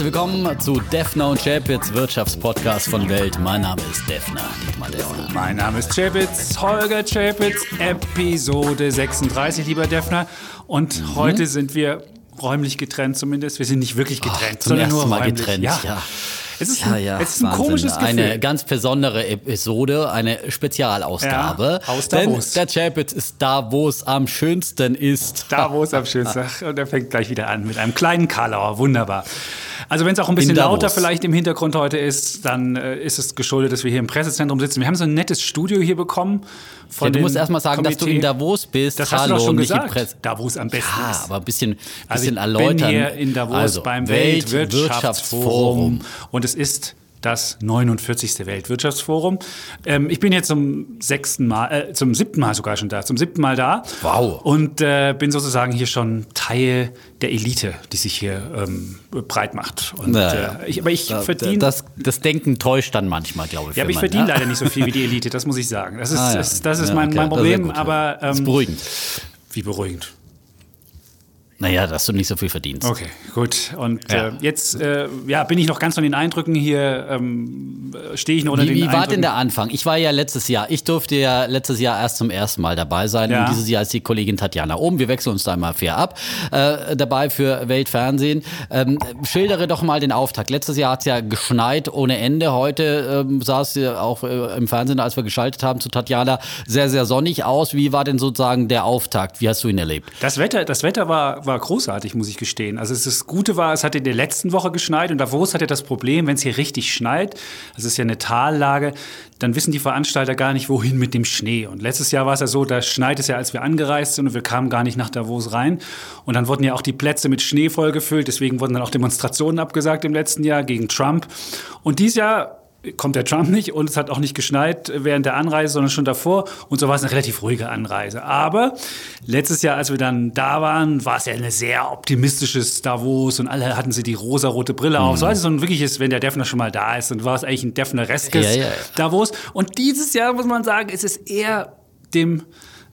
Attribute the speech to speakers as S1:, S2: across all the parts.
S1: Herzlich willkommen zu Defner und Chapitz, Wirtschaftspodcast von Welt. Mein Name ist Defner, Dietmar Defner.
S2: Mein Name ist Chapitz, Holger Chapitz, Episode 36, lieber Defner. Und mhm. heute sind wir räumlich getrennt zumindest. Wir sind nicht wirklich getrennt,
S1: Ach, sondern nur Mal räumlich. getrennt.
S2: Ja.
S1: ja.
S2: Es ist, ja, ja, es ist ein komisches Gefühl.
S1: Eine ganz besondere Episode, eine Spezialausgabe.
S2: Ja, aus Davos.
S1: Denn der Chapitz ist da, wo es am schönsten ist.
S2: Da, wo es am schönsten ist. Und er fängt gleich wieder an mit einem kleinen Karlauer. Wunderbar. Also wenn es auch ein bisschen lauter vielleicht im Hintergrund heute ist, dann äh, ist es geschuldet, dass wir hier im Pressezentrum sitzen. Wir haben so ein nettes Studio hier bekommen.
S1: Von ja, du musst erst mal sagen, Komitee. dass du in Davos bist.
S2: Das hast Hallo, du doch schon gesagt. Davos am besten
S1: ja,
S2: ist.
S1: aber ein bisschen,
S2: also
S1: bisschen also ich erläutern.
S2: bin hier in Davos also, beim Weltwirtschaftsforum. Und es ist das 49. Weltwirtschaftsforum. Ähm, ich bin jetzt zum sechsten Mal, äh, zum siebten Mal sogar schon da, zum siebten Mal da.
S1: Wow.
S2: Und äh, bin sozusagen hier schon Teil der Elite, die sich hier ähm, breit macht. Und,
S1: naja. äh, ich, aber ich da, verdiene. Das, das, Denken täuscht dann manchmal, glaube ich.
S2: Ja, aber ich verdiene ja? leider nicht so viel wie die Elite, das muss ich sagen. Das ist, ah, ja. das, das, ist ja, mein, okay. mein Problem. Gut, aber
S1: ähm, das ist beruhigend.
S2: Wie beruhigend?
S1: Naja, dass du nicht so viel verdienst.
S2: Okay, gut. Und ja. äh, jetzt äh, ja, bin ich noch ganz von den Eindrücken hier, ähm, stehe ich noch unter
S1: wie,
S2: den
S1: Wie
S2: Eindrücken.
S1: war denn der Anfang? Ich war ja letztes Jahr, ich durfte ja letztes Jahr erst zum ersten Mal dabei sein. Ja. Und dieses Jahr ist die Kollegin Tatjana oben. Wir wechseln uns da mal fair ab. Äh, dabei für Weltfernsehen. Ähm, schildere doch mal den Auftakt. Letztes Jahr hat es ja geschneit ohne Ende. Heute ähm, sah es auch äh, im Fernsehen, als wir geschaltet haben zu Tatjana, sehr, sehr sonnig aus. Wie war denn sozusagen der Auftakt? Wie hast du ihn erlebt?
S2: Das Wetter, das Wetter war, war großartig, muss ich gestehen. Also das Gute war, es hat in der letzten Woche geschneit und Davos hatte das Problem, wenn es hier richtig schneit, das ist ja eine Tallage, dann wissen die Veranstalter gar nicht, wohin mit dem Schnee. Und letztes Jahr war es ja so, da schneit es ja, als wir angereist sind und wir kamen gar nicht nach Davos rein. Und dann wurden ja auch die Plätze mit Schnee vollgefüllt, deswegen wurden dann auch Demonstrationen abgesagt im letzten Jahr gegen Trump. Und dieses Jahr kommt der Trump nicht und es hat auch nicht geschneit während der Anreise, sondern schon davor. Und so war es eine relativ ruhige Anreise. Aber letztes Jahr, als wir dann da waren, war es ja eine sehr optimistisches Davos und alle hatten sie die rosarote Brille auf. Mhm. So also so ein wirkliches, wenn der Defner schon mal da ist, dann war es eigentlich ein Defnereskes ja, ja, ja. Davos. Und dieses Jahr muss man sagen, ist es eher dem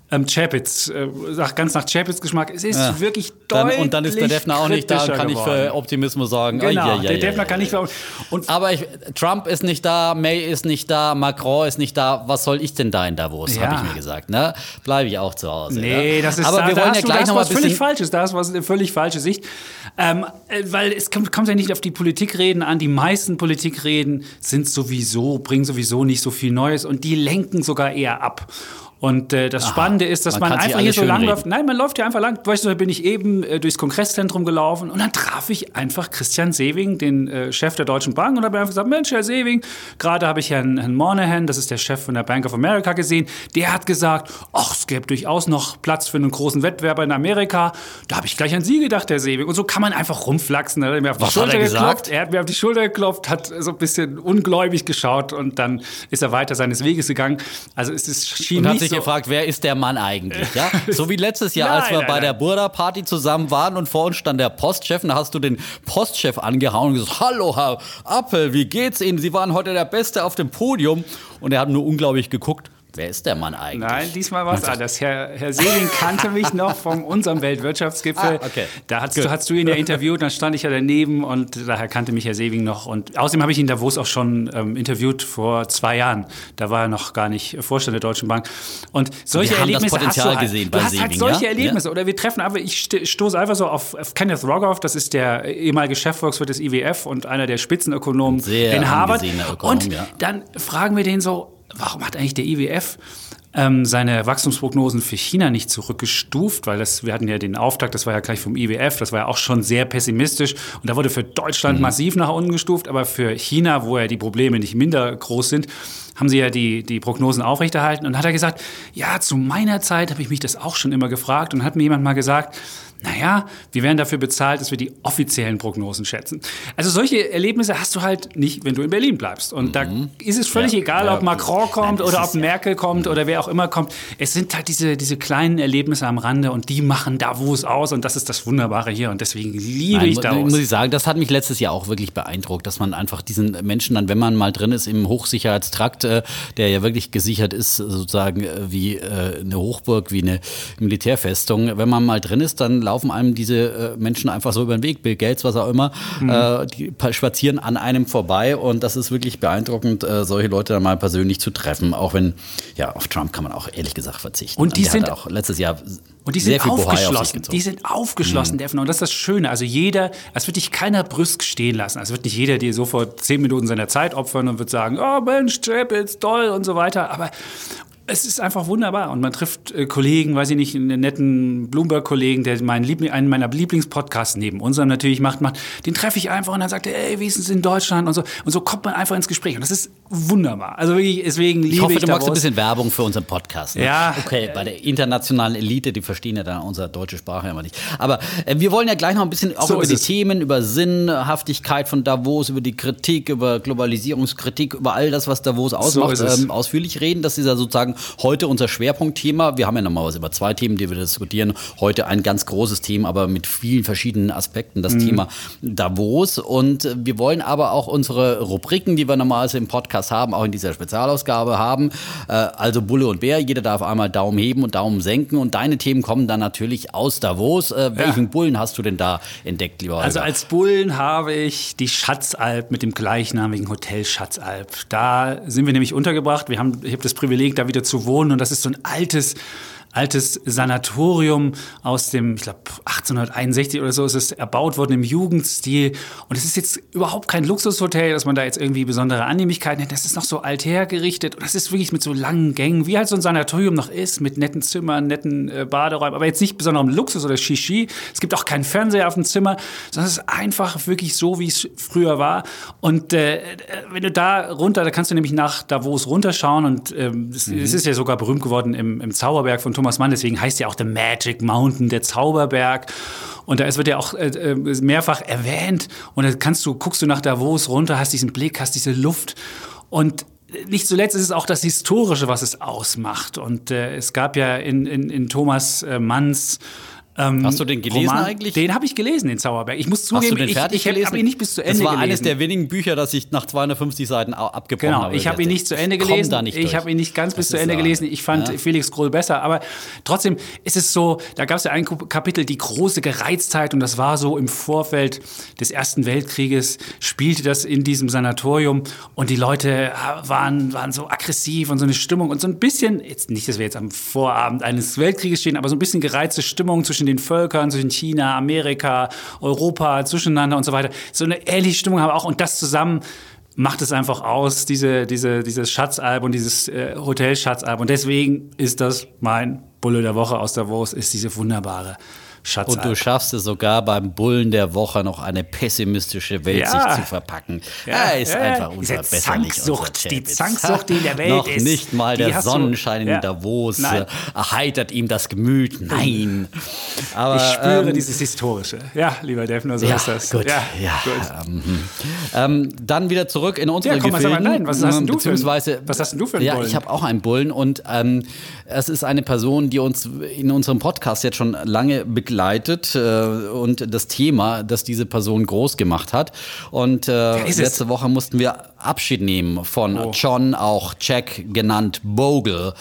S2: ähm, Chapitz, äh, ganz nach Chapitz Geschmack. Es ist ja. wirklich deutlich
S1: dann, Und dann ist der Defner auch nicht da kann geworden. nicht für Optimismus sagen.
S2: Genau,
S1: oh, ja, ja,
S2: der Defner kann nicht für
S1: und Aber ich, Trump ist nicht da, May ist nicht da, Macron ist nicht da. Was soll ich denn da in Davos, ja. habe ich mir gesagt. Ne? Bleibe ich auch zu Hause.
S2: Nee, das ist
S1: Aber
S2: da,
S1: wir wollen ja gleich noch
S2: was völlig Falsches. Da ist was eine völlig falsche Sicht. Ähm, äh, weil es kommt, kommt ja nicht auf die Politikreden an. Die meisten Politikreden sind sowieso, bringen sowieso nicht so viel Neues und die lenken sogar eher ab. Und äh, das Aha, Spannende ist, dass man, man einfach hier so lang läuft. Nein, man läuft hier einfach lang. Weißt du, da bin ich eben äh, durchs Kongresszentrum gelaufen und dann traf ich einfach Christian Sewing, den äh, Chef der Deutschen Bank, und habe einfach gesagt: Mensch, Herr Sewing, gerade habe ich Herrn, Herrn Monahan, das ist der Chef von der Bank of America, gesehen. Der hat gesagt: Ach, es gäbe durchaus noch Platz für einen großen Wettbewerber in Amerika. Da habe ich gleich an Sie gedacht, Herr Sewing. Und so kann man einfach rumflachsen. Er hat mir auf die Was Schulter geklopft. Er hat mir auf die Schulter geklopft, hat so ein bisschen ungläubig geschaut und dann ist er weiter seines Weges gegangen. Also es ist schien nicht
S1: sich so gefragt, wer ist der Mann eigentlich? Ja? So wie letztes Jahr, nein, als wir nein, bei nein. der Burda-Party zusammen waren und vor uns stand der Postchef, und da hast du den Postchef angehauen und gesagt, hallo Herr Appel, wie geht's Ihnen? Sie waren heute der Beste auf dem Podium. Und er hat nur unglaublich geguckt. Wer ist der Mann eigentlich?
S2: Nein, diesmal war es anders. Herr, Herr Seeling kannte mich noch von unserem Weltwirtschaftsgipfel.
S1: Ah, okay.
S2: Da hast du, hast du ihn ja interviewt, dann stand ich ja daneben und daher kannte mich Herr Seeling noch. Und außerdem habe ich ihn Davos auch schon ähm, interviewt vor zwei Jahren. Da war er noch gar nicht Vorstand der Deutschen Bank. Und solche
S1: wir
S2: Erlebnisse
S1: haben das Potenzial
S2: hast du halt.
S1: gesehen
S2: bei
S1: du
S2: hast
S1: Seeling,
S2: halt solche
S1: ja?
S2: Erlebnisse. Oder wir treffen aber, ich stoße einfach so auf, auf Kenneth Rogoff, das ist der ehemalige Chefvolkswirt des IWF und einer der Spitzenökonomen
S1: Sehr
S2: in Harvard.
S1: Ökonom,
S2: und
S1: ja.
S2: dann fragen wir den so, warum hat eigentlich der IWF ähm, seine Wachstumsprognosen für China nicht zurückgestuft, weil das, wir hatten ja den Auftakt, das war ja gleich vom IWF, das war ja auch schon sehr pessimistisch. Und da wurde für Deutschland mhm. massiv nach unten gestuft, aber für China, wo ja die Probleme nicht minder groß sind, haben sie ja die, die Prognosen aufrechterhalten. Und hat er gesagt, ja, zu meiner Zeit habe ich mich das auch schon immer gefragt. Und hat mir jemand mal gesagt, naja, wir werden dafür bezahlt, dass wir die offiziellen Prognosen schätzen. Also solche Erlebnisse hast du halt nicht, wenn du in Berlin bleibst. Und mhm. da ist es völlig ja, egal, ja, ob Macron kommt oder ob Merkel kommt mhm. oder wer auch immer kommt. Es sind halt diese, diese kleinen Erlebnisse am Rande und die machen Davos aus und das ist das Wunderbare hier und deswegen liebe Nein, ich Davos.
S1: Muss ich sagen, das hat mich letztes Jahr auch wirklich beeindruckt, dass man einfach diesen Menschen dann, wenn man mal drin ist im Hochsicherheitstrakt, äh, der ja wirklich gesichert ist, sozusagen äh, wie äh, eine Hochburg, wie eine Militärfestung, wenn man mal drin ist, dann laufen einem diese äh, Menschen einfach so über den Weg, Bill Gates, was auch immer, mhm. äh, die spazieren an einem vorbei und das ist wirklich beeindruckend, äh, solche Leute dann mal persönlich zu treffen, auch wenn, ja, auf Trump kann man auch ehrlich gesagt verzichten.
S2: Und die sind auch letztes Jahr und die sind aufgeschlossen. Die sind aufgeschlossen, mhm. Defner. Und das ist das Schöne. Also jeder, es wird dich keiner brüsk stehen lassen. Es wird nicht jeder dir sofort zehn Minuten seiner Zeit opfern und wird sagen, oh Mensch, Chapitz, toll und so weiter. Aber es ist einfach wunderbar und man trifft äh, Kollegen, weiß ich nicht, einen netten Bloomberg-Kollegen, der meinen Liebling, einen meiner Lieblingspodcasts neben unserem natürlich macht, macht, den treffe ich einfach und dann sagt er, ey, wie ist es in Deutschland und so und so kommt man einfach ins Gespräch und das ist wunderbar. Also wirklich, deswegen liebe ich hoffe,
S1: ich du magst ein bisschen Werbung für unseren Podcast.
S2: Ne? Ja.
S1: Okay, bei der internationalen Elite, die verstehen ja dann unsere deutsche Sprache immer nicht. Aber äh, wir wollen ja gleich noch ein bisschen auch so über die es. Themen, über Sinnhaftigkeit von Davos, über die Kritik, über Globalisierungskritik, über all das, was Davos ausmacht, so ähm, ausführlich reden. Das ist ja sozusagen heute unser Schwerpunktthema. Wir haben ja normalerweise über zwei Themen, die wir diskutieren. Heute ein ganz großes Thema, aber mit vielen verschiedenen Aspekten, das mhm. Thema Davos. Und wir wollen aber auch unsere Rubriken, die wir normalerweise im Podcast haben, auch in dieser Spezialausgabe haben. Äh, also Bulle und Bär, jeder darf einmal Daumen heben und Daumen senken. Und deine Themen kommen dann natürlich aus Davos. Äh, welchen ja. Bullen hast du denn da entdeckt, lieber
S2: Holger? Also als Bullen habe ich die Schatzalp mit dem gleichnamigen Hotel Schatzalp. Da sind wir nämlich untergebracht. Wir haben, ich habe das Privileg, da wieder zu wohnen. Und das ist so ein altes altes Sanatorium aus dem, ich glaube, 1861 oder so ist es erbaut worden im Jugendstil. Und es ist jetzt überhaupt kein Luxushotel, dass man da jetzt irgendwie besondere Annehmlichkeiten hat. Das ist noch so althergerichtet und das ist wirklich mit so langen Gängen, wie halt so ein Sanatorium noch ist, mit netten Zimmern, netten äh, Baderäumen, aber jetzt nicht besonderem Luxus oder Shishi. Es gibt auch keinen Fernseher auf dem Zimmer, sondern es ist einfach wirklich so, wie es früher war. Und äh, wenn du da runter, da kannst du nämlich nach Davos runterschauen und ähm, es, mhm. es ist ja sogar berühmt geworden im, im Zauberberg von Thomas Thomas Mann, deswegen heißt ja auch The Magic Mountain, der Zauberberg. Und da wird ja auch äh, äh, mehrfach erwähnt. Und da kannst du, guckst du nach Davos runter, hast diesen Blick, hast diese Luft. Und nicht zuletzt ist es auch das Historische, was es ausmacht. Und äh, es gab ja in, in, in Thomas äh, Manns
S1: ähm, Hast du den gelesen Roman, eigentlich?
S2: Den habe ich gelesen, den Zauberberg. Ich muss zugeben,
S1: Hast du den fertig
S2: ich, ich habe ihn nicht bis zu Ende
S1: gelesen.
S2: Das war
S1: gelesen. eines der wenigen Bücher, das ich nach 250 Seiten abgebrochen
S2: genau,
S1: habe.
S2: ich habe ihn nicht zu Ende gelesen.
S1: Da nicht
S2: ich habe ihn nicht ganz das bis zu Ende da. gelesen. Ich fand ja. Felix Grohl besser, aber trotzdem ist es so, da gab es ja ein Kapitel, die große Gereiztheit und das war so im Vorfeld des Ersten Weltkrieges, spielte das in diesem Sanatorium und die Leute waren, waren so aggressiv und so eine Stimmung und so ein bisschen, jetzt nicht, dass wir jetzt am Vorabend eines Weltkrieges stehen, aber so ein bisschen gereizte Stimmung zwischen den Völkern, zwischen zwischen China, Amerika, Europa zwischeneinander und so weiter. So eine ähnliche Stimmung haben wir auch und das zusammen macht es einfach aus, diese, diese, dieses Schatzalbum, dieses äh, Hotel-Schatzalbum. Und deswegen ist das mein Bulle der Woche aus der Wurst, ist diese wunderbare Schatz.
S1: Und du schaffst es sogar beim Bullen der Woche noch eine pessimistische Weltsicht ja. zu verpacken.
S2: Ja, er ist ja, einfach unverbesserlich. Zanksucht, die Zanksucht, die in der Welt
S1: noch
S2: ist.
S1: Nicht mal der Sonnenschein in Davos Nein. erheitert ihm das Gemüt. Nein.
S2: Aber, ich spüre ähm, dieses Historische. Ja, lieber Defner, so
S1: ja,
S2: ist das.
S1: Gut. Ja, ja gut. Ähm, ähm, dann wieder zurück in unsere ja, komm,
S2: Gefilden. Nein, was hast du
S1: beziehungsweise,
S2: für, was hast du für einen
S1: Ja,
S2: Bullen?
S1: ich habe auch einen Bullen und ähm, es ist eine Person, die uns in unserem Podcast jetzt schon lange begleitet begleitet äh, und das Thema, das diese Person groß gemacht hat. Und äh, letzte Woche mussten wir Abschied nehmen von oh. John, auch Jack genannt Bogle.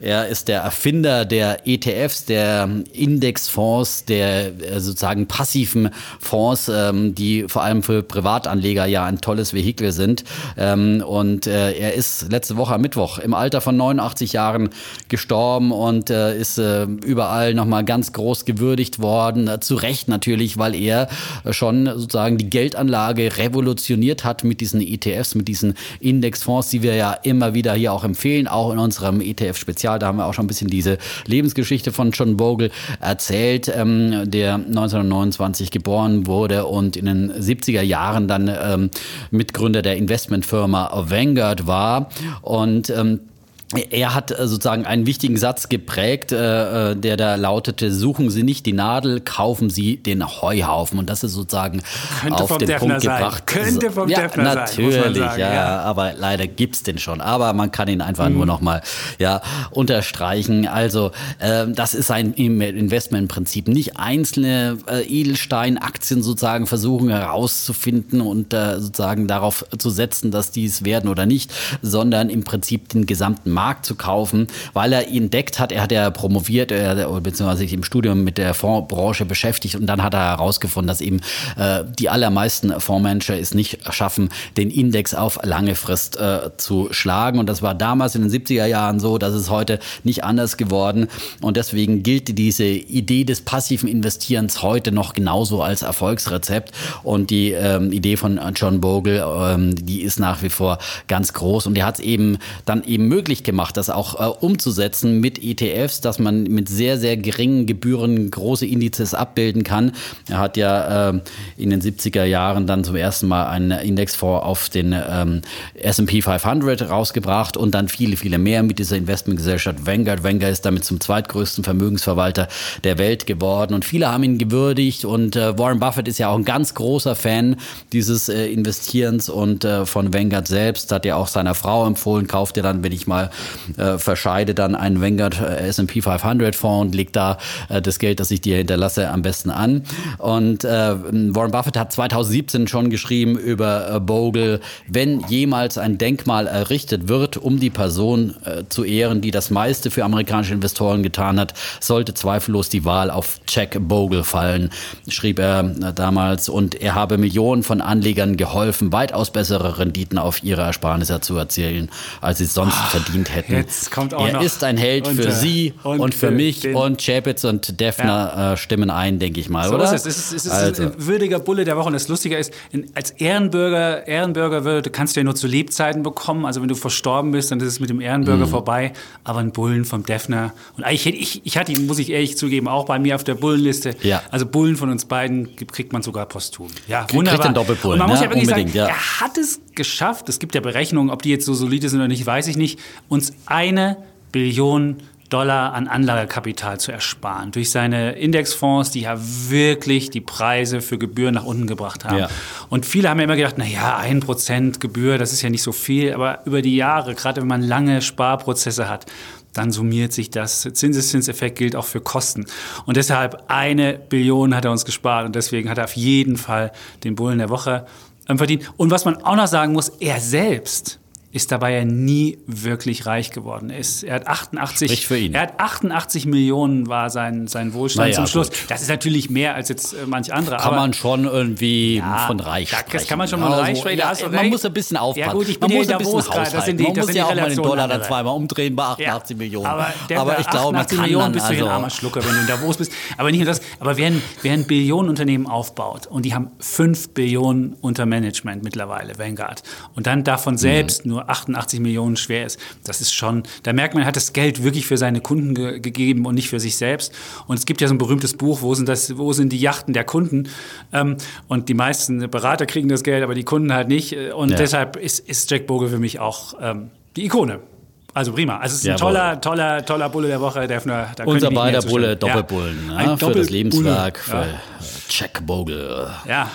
S1: Er ist der Erfinder der ETFs, der Indexfonds, der äh, sozusagen passiven Fonds, ähm, die vor allem für Privatanleger ja ein tolles Vehikel sind. Ähm, und äh, er ist letzte Woche am Mittwoch im Alter von 89 Jahren gestorben und äh, ist überall nochmal ganz groß gewürdigt worden. Zu Recht natürlich, weil er schon sozusagen die Geldanlage revolutioniert hat mit diesen ETFs, mit diesen Indexfonds, die wir ja immer wieder hier auch empfehlen, auch in unserem ETF-Spezial Spezial, da haben wir auch schon ein bisschen diese Lebensgeschichte von John Bogle erzählt, ähm, der 1929 geboren wurde und in den 70er Jahren dann ähm, Mitgründer der Investmentfirma Vanguard war. Und ähm, er hat äh, sozusagen einen wichtigen Satz geprägt, äh, äh, der da lautete, suchen Sie nicht die Nadel, kaufen Sie den Heuhaufen. Und das ist sozusagen Könnte auf den Defner Punkt sein. gebracht.
S2: Könnte vom
S1: ja,
S2: Defner
S1: natürlich, sein, ja, ja, aber leider gibt's den schon. Aber man kann ihn einfach mhm. nur noch mal ja, unterstreichen. Also äh, das ist ein Investmentprinzip. Nicht einzelne äh, Edelsteinaktien sozusagen versuchen herauszufinden und äh, sozusagen darauf zu setzen, dass die es werden oder nicht, sondern im Prinzip den gesamten Markt zu kaufen, weil er entdeckt hat, er hat ja promoviert, er, beziehungsweise sich im Studium mit der Fondsbranche beschäftigt und dann hat er herausgefunden, dass eben äh, die allermeisten Fondsmanager es nicht schaffen, den Index auf lange Frist äh, zu schlagen. Und das war damals in den 70er Jahren so, das ist heute nicht anders geworden. Und deswegen gilt diese Idee des passiven Investierens heute noch genauso als Erfolgsrezept. Und die ähm, Idee von John Bogle, ähm, die ist nach wie vor ganz groß. Und die hat es eben dann eben möglich gemacht, das auch äh, umzusetzen mit ETFs, dass man mit sehr, sehr geringen Gebühren große Indizes abbilden kann. Er hat ja äh, in den 70er Jahren dann zum ersten Mal einen Indexfonds auf den ähm, S&P 500 rausgebracht und dann viele, viele mehr mit dieser Investmentgesellschaft Vanguard. Vanguard ist damit zum zweitgrößten Vermögensverwalter der Welt geworden und viele haben ihn gewürdigt und äh, Warren Buffett ist ja auch ein ganz großer Fan dieses äh, Investierens und äh, von Vanguard selbst hat er auch seiner Frau empfohlen, kauft ihr dann, wenn ich mal äh, verscheide, dann einen Vanguard äh, S&P 500 Fonds und legt da äh, das Geld, das ich dir hinterlasse, am besten an. Und äh, Warren Buffett hat 2017 schon geschrieben über äh, Bogle, wenn jemals ein Denkmal errichtet wird, um die Person zu ehren, die das meiste für amerikanische Investoren getan hat, sollte zweifellos die Wahl auf Jack Bogle fallen, schrieb er damals. Und er habe Millionen von Anlegern geholfen, weitaus bessere Renditen auf ihre Ersparnisse zu erzielen, als sie sonst Ach, hätten.
S2: Jetzt kommt auch
S1: er
S2: noch
S1: ist ein Held für unter, Sie und, und für mich und Chapitz und Defner ja. äh, stimmen ein, denke ich mal, so oder?
S2: Ist es. Es ist, es ist also. ein würdiger Bulle der Woche. Und das Lustige ist, als Ehrenbürger, Ehrenbürger würde, kannst du ja nur zu Lebzeiten bekommen. Also wenn du verstorben bist, dann ist es mit dem Ehrenbürger mhm. vorbei. Aber ein Bullen vom Defner. Und ich, ich, ich hatte ihn, muss ich ehrlich zugeben, auch bei mir auf der Bullenliste. Ja. Also Bullen von uns beiden kriegt man sogar posthum.
S1: Ja, wunderbar. Kriegt den Doppelbullen. Und
S2: man muss ja, ja wirklich sagen, ja. er hat es geschafft. Es gibt ja Berechnungen, ob die jetzt so solide sind oder nicht, weiß ich nicht. Uns eine Billion Dollar an Anlagekapital zu ersparen. Durch seine Indexfonds, die ja wirklich die Preise für Gebühren nach unten gebracht haben. Ja. Und viele haben ja immer gedacht, na ja, ein Prozent Gebühr, das ist ja nicht so viel. Aber über die Jahre, gerade wenn man lange Sparprozesse hat, dann summiert sich das. Zinseszinseffekt gilt auch für Kosten. Und deshalb eine Billion hat er uns gespart. Und deswegen hat er auf jeden Fall den Bullen der Woche verdient. Und was man auch noch sagen muss, er selbst ist dabei ja nie wirklich reich geworden. Er, ist, er hat 88,
S1: für ihn.
S2: er hat 88 Millionen war sein, sein Wohlstand naja, zum Schluss. Gut. Das ist natürlich mehr als jetzt äh, manch andere.
S1: Kann man schon irgendwie ja, von reich sprechen.
S2: Das kann man schon von also, reich sprechen. Ja,
S1: man recht. muss ein bisschen aufpassen. Ja gut, ich bin man muss ein bisschen haushalten. Das sind die, man das muss ja auch mal den Dollar dann zweimal umdrehen bei 88 Millionen.
S2: Aber, aber ich glaube, man kann Millionen dann, bist also du ein armer Schlucker, wenn du in Davos bist. Aber nicht nur das. Aber wer ein, wer ein Billionenunternehmen aufbaut und die haben 5 Billionen unter Management mittlerweile, Vanguard, und dann davon selbst mhm. Nur 88 Millionen schwer ist. Das ist schon, da merkt man, er hat das Geld wirklich für seine Kunden ge gegeben und nicht für sich selbst. Und es gibt ja so ein berühmtes Buch, wo sind, das, wo sind die Yachten der Kunden? Ähm, und die meisten Berater kriegen das Geld, aber die Kunden halt nicht. Und ja. deshalb ist, ist Jack Bogle für mich auch ähm, die Ikone. Also prima. Also es ist ein toller, toller, toller Bulle der Woche, Defner.
S1: Da Unser beider Bulle, Doppelbullen. Ja. Ja, für das Lebenswerk, für Jack Bogle.
S2: Ja.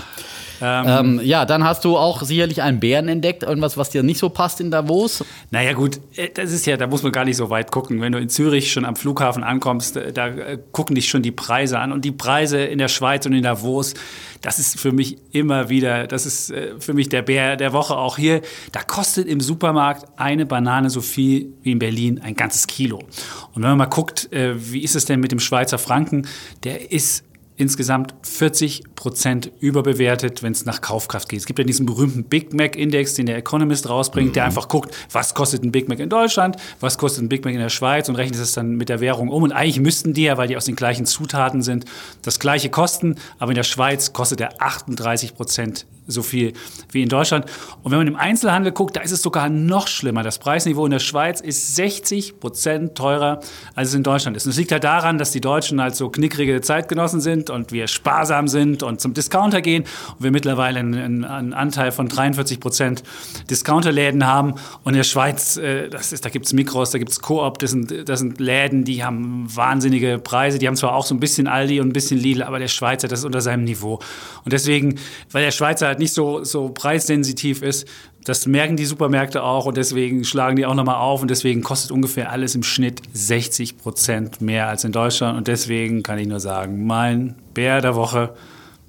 S1: Ähm, ähm, ja, dann hast du auch sicherlich einen Bären entdeckt, irgendwas, was dir nicht so passt in Davos.
S2: Naja, gut, äh, das ist ja, da muss man gar nicht so weit gucken. Wenn du in Zürich schon am Flughafen ankommst, äh, da äh, gucken dich schon die Preise an. Und die Preise in der Schweiz und in Davos, das ist für mich immer wieder, das ist für mich der Bär der Woche auch hier. Da kostet im Supermarkt eine Banane so viel wie in Berlin ein ganzes Kilo. Und wenn man mal guckt, wie ist es denn mit dem Schweizer Franken, der ist insgesamt 40 Prozent überbewertet, wenn es nach Kaufkraft geht. Es gibt ja diesen berühmten Big Mac Index, den der Economist rausbringt, mhm. der einfach guckt, was kostet ein Big Mac in Deutschland, was kostet ein Big Mac in der Schweiz und rechnet es dann mit der Währung um. Und eigentlich müssten die ja, weil die aus den gleichen Zutaten sind, das gleiche kosten. Aber in der Schweiz kostet er 38 Prozent so viel wie in Deutschland. Und wenn man im Einzelhandel guckt, da ist es sogar noch schlimmer. Das Preisniveau in der Schweiz ist 60 Prozent teurer, als es in Deutschland ist. Und es liegt halt daran, dass die Deutschen halt so knickrige Zeitgenossen sind und wir sparsam sind und zum Discounter gehen und wir mittlerweile einen, einen Anteil von 43 Prozent Discounterläden haben. Und in der Schweiz, äh, das ist, da gibt es Mikros, da gibt es Coop, das sind, das sind Läden, die haben wahnsinnige Preise. Die haben zwar auch so ein bisschen Aldi und ein bisschen Lidl, aber der Schweizer, das ist unter seinem Niveau. Und deswegen, weil der Schweizer halt nicht so, so preissensitiv ist. Das merken die Supermärkte auch und deswegen schlagen die auch nochmal auf und deswegen kostet ungefähr alles im Schnitt 60 Prozent mehr als in Deutschland und deswegen kann ich nur sagen, mein Bär der Woche,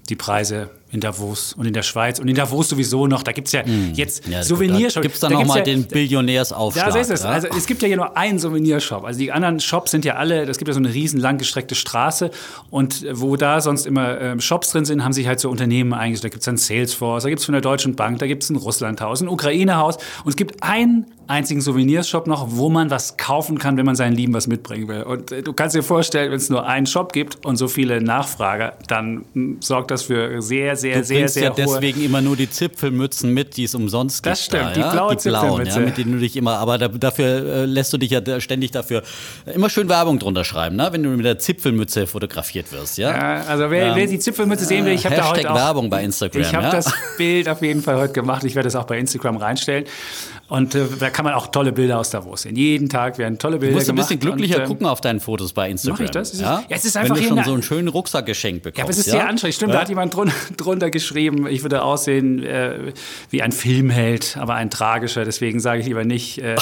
S2: die Preise in Davos und in der Schweiz und in Davos sowieso noch. Da gibt es ja mm. jetzt ja, Souvenirshops.
S1: Gibt es da, da nochmal ja, den Billionärsaufschlag? Ja, so ist
S2: es. Ja? Also es gibt ja hier nur einen Souvenirshop. Also die anderen Shops sind ja alle, es gibt ja so eine riesen langgestreckte Straße und wo da sonst immer äh, Shops drin sind, haben sich halt so Unternehmen eingestellt. Da gibt es dann Salesforce, da gibt es von der Deutschen Bank, da gibt es ein Russlandhaus, ein Ukraine-Haus und es gibt einen einzigen Souvenirshop noch, wo man was kaufen kann, wenn man seinen Lieben was mitbringen will. Und äh, du kannst dir vorstellen, wenn es nur einen Shop gibt und so viele Nachfrager, dann hm, sorgt das für sehr, sehr,
S1: du
S2: sehr, sehr
S1: ja hohe... deswegen immer nur die Zipfelmützen mit, die es umsonst gibt.
S2: Das stimmt,
S1: da,
S2: die
S1: ja?
S2: blaue
S1: die blauen, ja, mit denen du dich immer, aber da, dafür äh, lässt du dich ja ständig dafür immer schön Werbung drunter schreiben, ne? wenn du mit der Zipfelmütze fotografiert wirst. Ja,
S2: ja also wer, ähm, wer die Zipfelmütze sehen will, ich habe da heute auch...
S1: Werbung bei Instagram.
S2: Ich habe das Bild auf jeden Fall heute gemacht. Ich werde das auch bei Instagram reinstellen. Und äh, da kann man auch tolle Bilder aus Davos sehen. Jeden Tag werden tolle Bilder
S1: gemacht. Du musst
S2: ein
S1: bisschen glücklicher und, äh, gucken auf deinen Fotos bei Instagram. Mach ich das?
S2: Ja? ja, es ist einfach
S1: Wenn du schon so einen schönen Rucksack geschenkt bekommst.
S2: Ja, aber es ist ja? sehr anstrengend. Stimmt, ja? da hat jemand drunter, drunter geschrieben, ich würde aussehen äh, wie ein Filmheld, aber ein tragischer. Deswegen sage ich lieber nicht. Äh,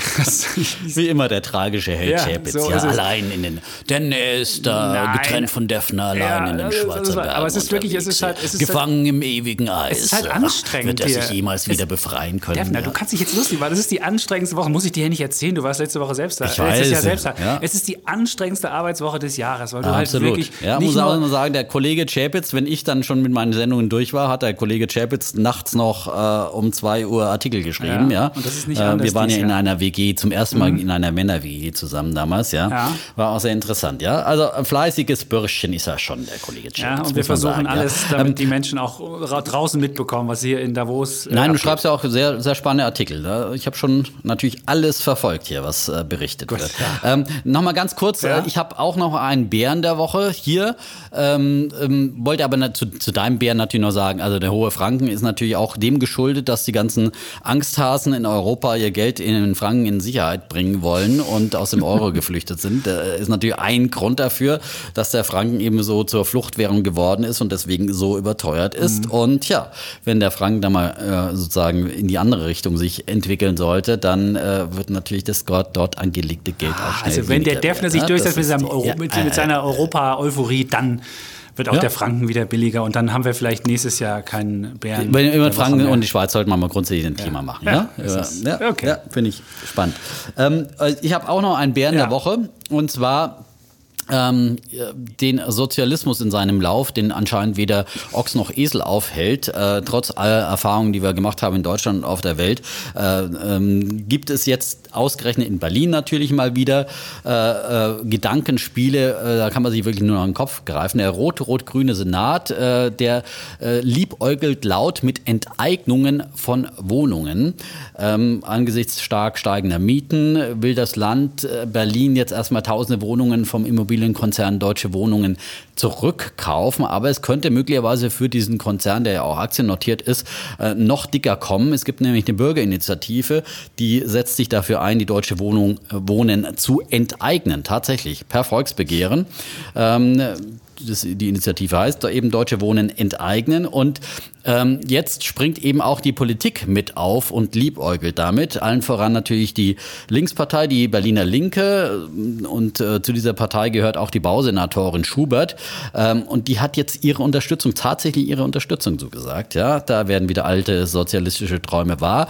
S1: Wie immer der tragische Held ja, Chapitz, so ja, allein in den, denn er ist da Nein. getrennt von Daphne, allein ja, in den Schwarzen Bergen
S2: Aber es ist wirklich, es ist halt, es ist
S1: gefangen halt, im ewigen Eis.
S2: Es ist halt anstrengend.
S1: Wird er sich jemals wieder befreien können?
S2: Daphne, ja. du kannst dich jetzt lustig machen. Das ist die anstrengendste Woche. Muss ich dir ja nicht erzählen. Du warst letzte Woche selbst da.
S1: Ich weiß.
S2: Jahr selbst da. Ja. Es ist die anstrengendste Arbeitswoche des Jahres, weil du halt
S1: Absolut.
S2: wirklich.
S1: Ja, muss auch immer sagen, der Kollege Chapitz, wenn ich dann schon mit meinen Sendungen durch war, hat der Kollege Chapitz nachts noch äh, um zwei Uhr Artikel geschrieben. Ja.
S2: Und das ist nicht äh,
S1: Wir waren ja in einer WG zum ersten Mal mhm in einer Männer-WG zusammen damals, ja.
S2: ja.
S1: War auch sehr interessant, ja. Also ein fleißiges Bürschchen ist er schon, der Kollege Cem.
S2: Ja, und wir versuchen sagen, alles, ja. damit ähm, die Menschen auch draußen mitbekommen, was hier in Davos.
S1: Äh, Nein, du schreibst ja auch sehr, sehr spannende Artikel. Ne? Ich habe schon natürlich alles verfolgt hier, was äh, berichtet Gut, wird. Ja. Ähm, Nochmal ganz kurz, ja. äh, ich habe auch noch einen Bären der Woche hier. Ähm, ähm, wollte aber zu, zu deinem Bären natürlich noch sagen, also der hohe Franken ist natürlich auch dem geschuldet, dass die ganzen Angsthasen in Europa ihr Geld in Franken in Sicherheit bringen wollen und aus dem Euro geflüchtet sind. Da ist natürlich ein Grund dafür, dass der Franken eben so zur Fluchtwährung geworden ist und deswegen so überteuert ist. Mhm. Und ja, wenn der Franken da mal äh, sozusagen in die andere Richtung sich entwickeln sollte, dann äh, wird natürlich das dort, dort angelegte Geld auch schnell
S2: Also wenn der Defner sich durchsetzt mit, seinem Euro, mit, mit seiner Europa-Euphorie, dann wird auch ja. der Franken wieder billiger und dann haben wir vielleicht nächstes Jahr keinen Bären.
S1: Über den Franken und die Schweiz sollten wir mal grundsätzlich ein Thema machen. Ja, ja? ja, okay. finde ich spannend. Ähm, äh, ich habe auch noch einen Bären der Woche und zwar ähm, den Sozialismus in seinem Lauf, den anscheinend weder Ochs noch Esel aufhält, äh, trotz aller Erfahrungen, die wir gemacht haben in Deutschland und auf der Welt, äh, ähm, gibt es jetzt ausgerechnet in Berlin natürlich mal wieder äh, äh Gedankenspiele, äh, da kann man sich wirklich nur noch den Kopf greifen. Der rot-rot-grüne Senat, äh, der liebäugelt laut mit Enteignungen von Wohnungen. Ähm, angesichts stark steigender Mieten will das Land Berlin jetzt erstmal tausende Wohnungen vom Immobilien Immobilienkonzern Deutsche Wohnungen zurückkaufen. Aber es könnte möglicherweise für diesen Konzern, der ja auch aktiennotiert ist, äh, noch dicker kommen. Es gibt nämlich eine Bürgerinitiative, die setzt sich dafür ein, die Deutsche Wohnung, äh, Wohnen zu enteignen. Tatsächlich per Volksbegehren. Ähm, die Initiative heißt, eben Deutsche Wohnen enteignen. Und ähm, jetzt springt eben auch die Politik mit auf und liebäugelt damit. Allen voran natürlich die Linkspartei, die Berliner Linke. Und äh, zu dieser Partei gehört auch die Bausenatorin Schubert. Ähm, und die hat jetzt ihre Unterstützung, tatsächlich ihre Unterstützung zugesagt. Ja, da werden wieder alte sozialistische Träume wahr.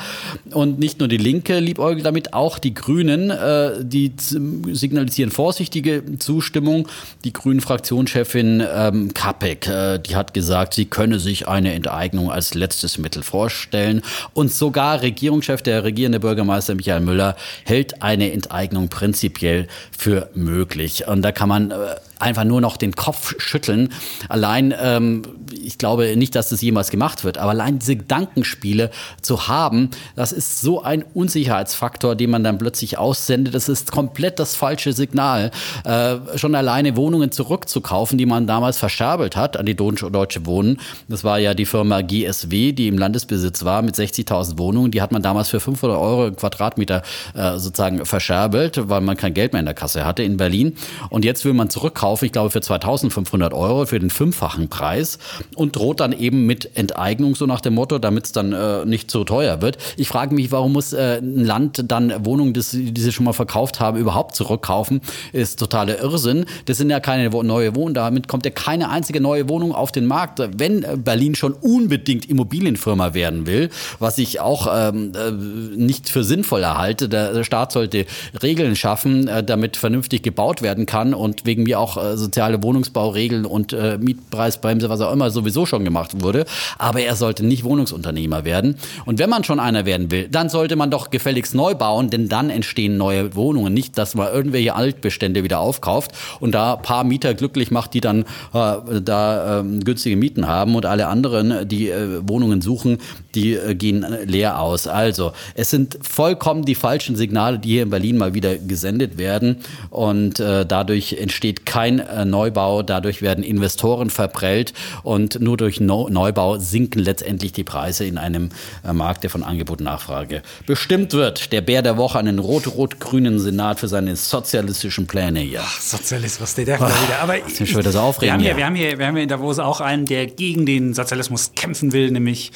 S1: Und nicht nur die Linke liebäugelt damit, auch die Grünen, äh, die signalisieren vorsichtige Zustimmung. Die Grünen Fraktionschefin ähm, Kapek, äh, die hat gesagt, sie könne sich eine Enteignung Enteignung als letztes Mittel vorstellen. Und sogar Regierungschef, der regierende Bürgermeister Michael Müller, hält eine Enteignung prinzipiell für möglich. Und da kann man äh, einfach nur noch den Kopf schütteln. Allein, ähm, ich glaube nicht, dass das jemals gemacht wird, aber allein diese Gedankenspiele zu haben, das ist so ein Unsicherheitsfaktor, den man dann plötzlich aussendet. Das ist komplett das falsche Signal. Äh, schon alleine Wohnungen zurückzukaufen, die man damals verscherbelt hat an die Deutsche Wohnen. Das war ja die Firma GSW, die im Landesbesitz war mit 60.000 Wohnungen. Die hat man damals für 500 Euro Quadratmeter äh, sozusagen verscherbelt, weil man kein Geld mehr in der Kasse hatte in Berlin. Und jetzt will man zurückkaufen kaufen, ich glaube für 2500 Euro für den fünffachen Preis und droht dann eben mit Enteignung so nach dem Motto, damit es dann äh, nicht so teuer wird. Ich frage mich, warum muss äh, ein Land dann Wohnungen, die, die sie schon mal verkauft haben, überhaupt zurückkaufen? Ist totaler Irrsinn. Das sind ja keine neue Wohnungen, damit kommt ja keine einzige neue Wohnung auf den Markt. Wenn äh, Berlin schon unbedingt Immobilienfirma werden will, was ich auch ähm, äh, nicht für sinnvoll erhalte, der Staat sollte Regeln schaffen, äh, damit vernünftig gebaut werden kann und wegen mir auch äh, soziale Wohnungsbauregeln und äh, Mietpreisbremse, was auch immer sowieso schon gemacht wurde. Aber er sollte nicht Wohnungsunternehmer werden. Und wenn man schon einer werden will, dann sollte man doch gefälligst neu bauen, denn dann entstehen neue Wohnungen. Nicht, dass man irgendwelche Altbestände wieder aufkauft und da paar Mieter glücklich macht, die dann äh, da äh, günstige Mieten haben und alle anderen, die äh, Wohnungen suchen, die äh, gehen leer aus. Also, es sind vollkommen die falschen Signale, die hier in Berlin mal wieder gesendet werden und äh, dadurch entsteht kein äh, Neubau, dadurch werden Investoren verprellt und nur durch no Neubau sinken letztendlich die Preise in einem äh, Markt, der von Angebot und Nachfrage bestimmt wird. Der Bär der Woche an den rot-rot-grünen Senat für seine sozialistischen Pläne hier. Ach,
S2: Sozialismus, der darf Ach, wieder. Aber
S1: das ist schon wieder so aufregend.
S2: Wir haben, hier, wir, haben hier, wir haben hier in Davos auch einen, der gegen den Sozialismus kämpfen will, nämlich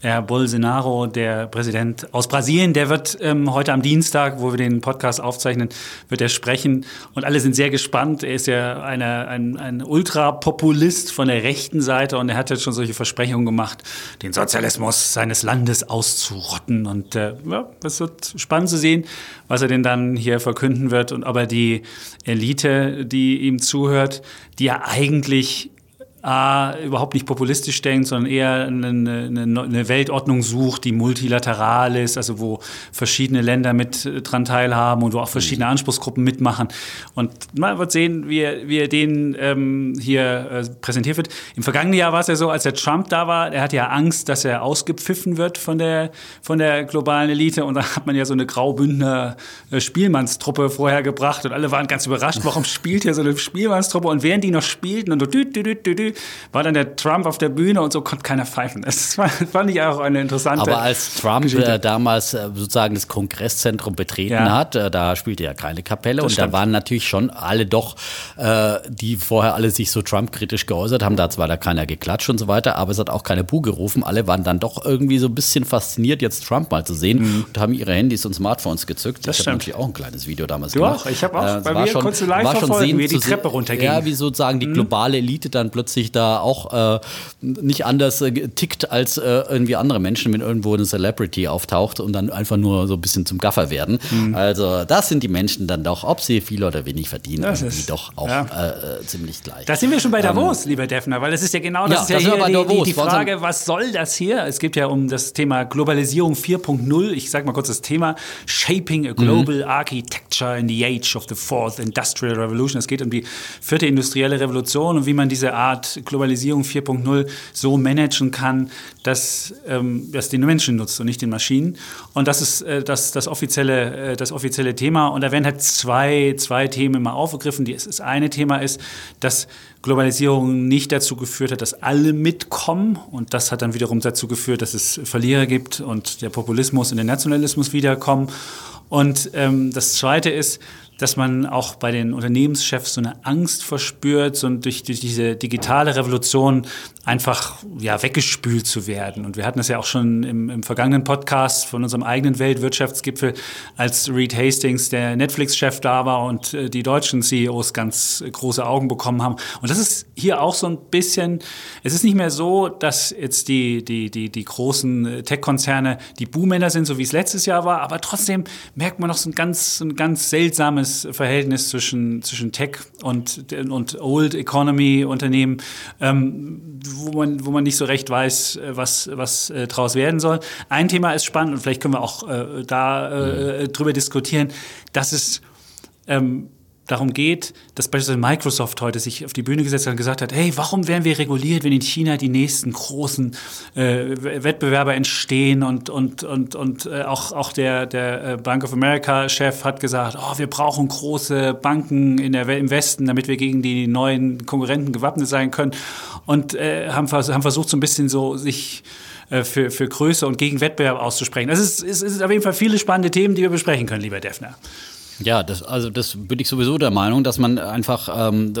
S2: Herr Bolsonaro, der Präsident aus Brasilien, der wird ähm, heute am Dienstag, wo wir den Podcast aufzeichnen, wird er sprechen. Und alle sind sehr gespannt. Er ist ja eine, ein, ein Ultrapopulist von der rechten Seite und er hat jetzt schon solche Versprechungen gemacht, den Sozialismus seines Landes auszurotten. Und äh, ja, es wird spannend zu sehen, was er denn dann hier verkünden wird und ob er die Elite, die ihm zuhört, die ja eigentlich A, überhaupt nicht populistisch denkt, sondern eher eine, eine, eine, Weltordnung sucht, die multilateral ist, also wo verschiedene Länder mit äh, dran teilhaben und wo auch verschiedene mhm. Anspruchsgruppen mitmachen. Und man wird sehen, wie er, wie er den ähm, hier äh, präsentiert wird. Im vergangenen Jahr war es ja so, als der Trump da war, er hatte ja Angst, dass er ausgepfiffen wird von der, von der globalen Elite. Und da hat man ja so eine Graubündner äh, Spielmannstruppe vorher gebracht und alle waren ganz überrascht, warum spielt hier so eine Spielmannstruppe? Und während die noch spielten und so dü, dü, dü, dü, war dann der Trump auf der Bühne und so konnte keiner pfeifen. Das fand ich auch eine interessante.
S1: Aber als Trump äh, damals äh, sozusagen das Kongresszentrum betreten ja. hat, äh, da spielte ja keine Kapelle das und stimmt. da waren natürlich schon alle doch, die vorher alle sich so Trump-kritisch geäußert haben, da zwar da keiner geklatscht und so weiter, aber es hat auch keine Bu gerufen. Alle waren dann doch irgendwie so ein bisschen fasziniert, jetzt Trump mal zu sehen mhm. und haben ihre Handys und Smartphones gezückt.
S2: Das
S1: ich
S2: habe natürlich
S1: auch ein kleines Video damals
S2: du gemacht. Auch? Ich habe auch äh, bei mir schon, kurz live schon sehen, wie die Treppe runterging.
S1: Ja, wie sozusagen die mhm. globale Elite dann plötzlich da auch äh, nicht anders äh, tickt als äh, irgendwie andere Menschen, wenn irgendwo eine Celebrity auftaucht und dann einfach nur so ein bisschen zum Gaffer werden. Mhm. Also das sind die Menschen dann doch, ob sie viel oder wenig verdienen, das irgendwie ist, doch auch ja. Äh, äh, ziemlich gleich.
S2: Da sind wir schon bei Davos, ähm, lieber Defner, weil das ist ja genau das, ja, ist ja hier die, die, die, Frage, was soll das hier? Es geht ja um das Thema Globalisierung 4.0. Ich sage mal kurz das Thema Shaping a Global mhm. Architecture in the Age of the Fourth Industrial Revolution. Es geht um die vierte industrielle Revolution und wie man diese Art Globalisierung 4.0 so managen kann, dass ähm, das den Menschen nutzt und nicht den Maschinen. Und das ist äh, das, das, offizielle, äh, das offizielle Thema. Und da werden halt zwei, zwei Themen immer aufgegriffen. Das eine Thema ist, dass Globalisierung nicht dazu geführt hat, dass alle mitkommen. Und das hat dann wiederum dazu geführt, dass es Verlierer gibt und der Populismus und der Nationalismus wiederkommen. Und ähm, das Zweite ist, dass man auch bei den Unternehmenschefs so eine Angst verspürt, so durch, durch diese digitale Revolution einfach ja, weggespült zu werden. Und wir hatten das ja auch schon im, im vergangenen Podcast von unserem eigenen Weltwirtschaftsgipfel, als Reed Hastings, der Netflix-Chef, da war und äh, die deutschen CEOs ganz große Augen bekommen haben. Und das ist hier auch so ein bisschen, es ist nicht mehr so, dass jetzt die, die, die, die großen Tech-Konzerne die Buhmänner sind, so wie es letztes Jahr war, aber trotzdem merkt man noch so ein ganz, ein ganz seltsames Verhältnis zwischen, zwischen Tech und, und Old Economy Unternehmen. Ähm, wo man, wo man nicht so recht weiß, äh, was, was äh, draus werden soll. Ein Thema ist spannend und vielleicht können wir auch äh, da äh, mhm. drüber diskutieren, dass es ähm, darum geht, dass beispielsweise Microsoft heute sich auf die Bühne gesetzt hat und gesagt hat, hey, warum werden wir reguliert, wenn in China die nächsten großen äh, Wettbewerber entstehen und, und, und, und äh, auch, auch der, der äh, Bank of America-Chef hat gesagt, oh, wir brauchen große Banken in der, im Westen, damit wir gegen die neuen Konkurrenten gewappnet sein können und äh, haben, haben versucht, so ein bisschen so sich äh, für, für Größe und gegen Wettbewerb auszusprechen. Das ist, ist, ist auf jeden Fall viele spannende Themen, die wir besprechen können, lieber Defner.
S1: Ja, das, also das bin ich sowieso der Meinung, dass man einfach ähm,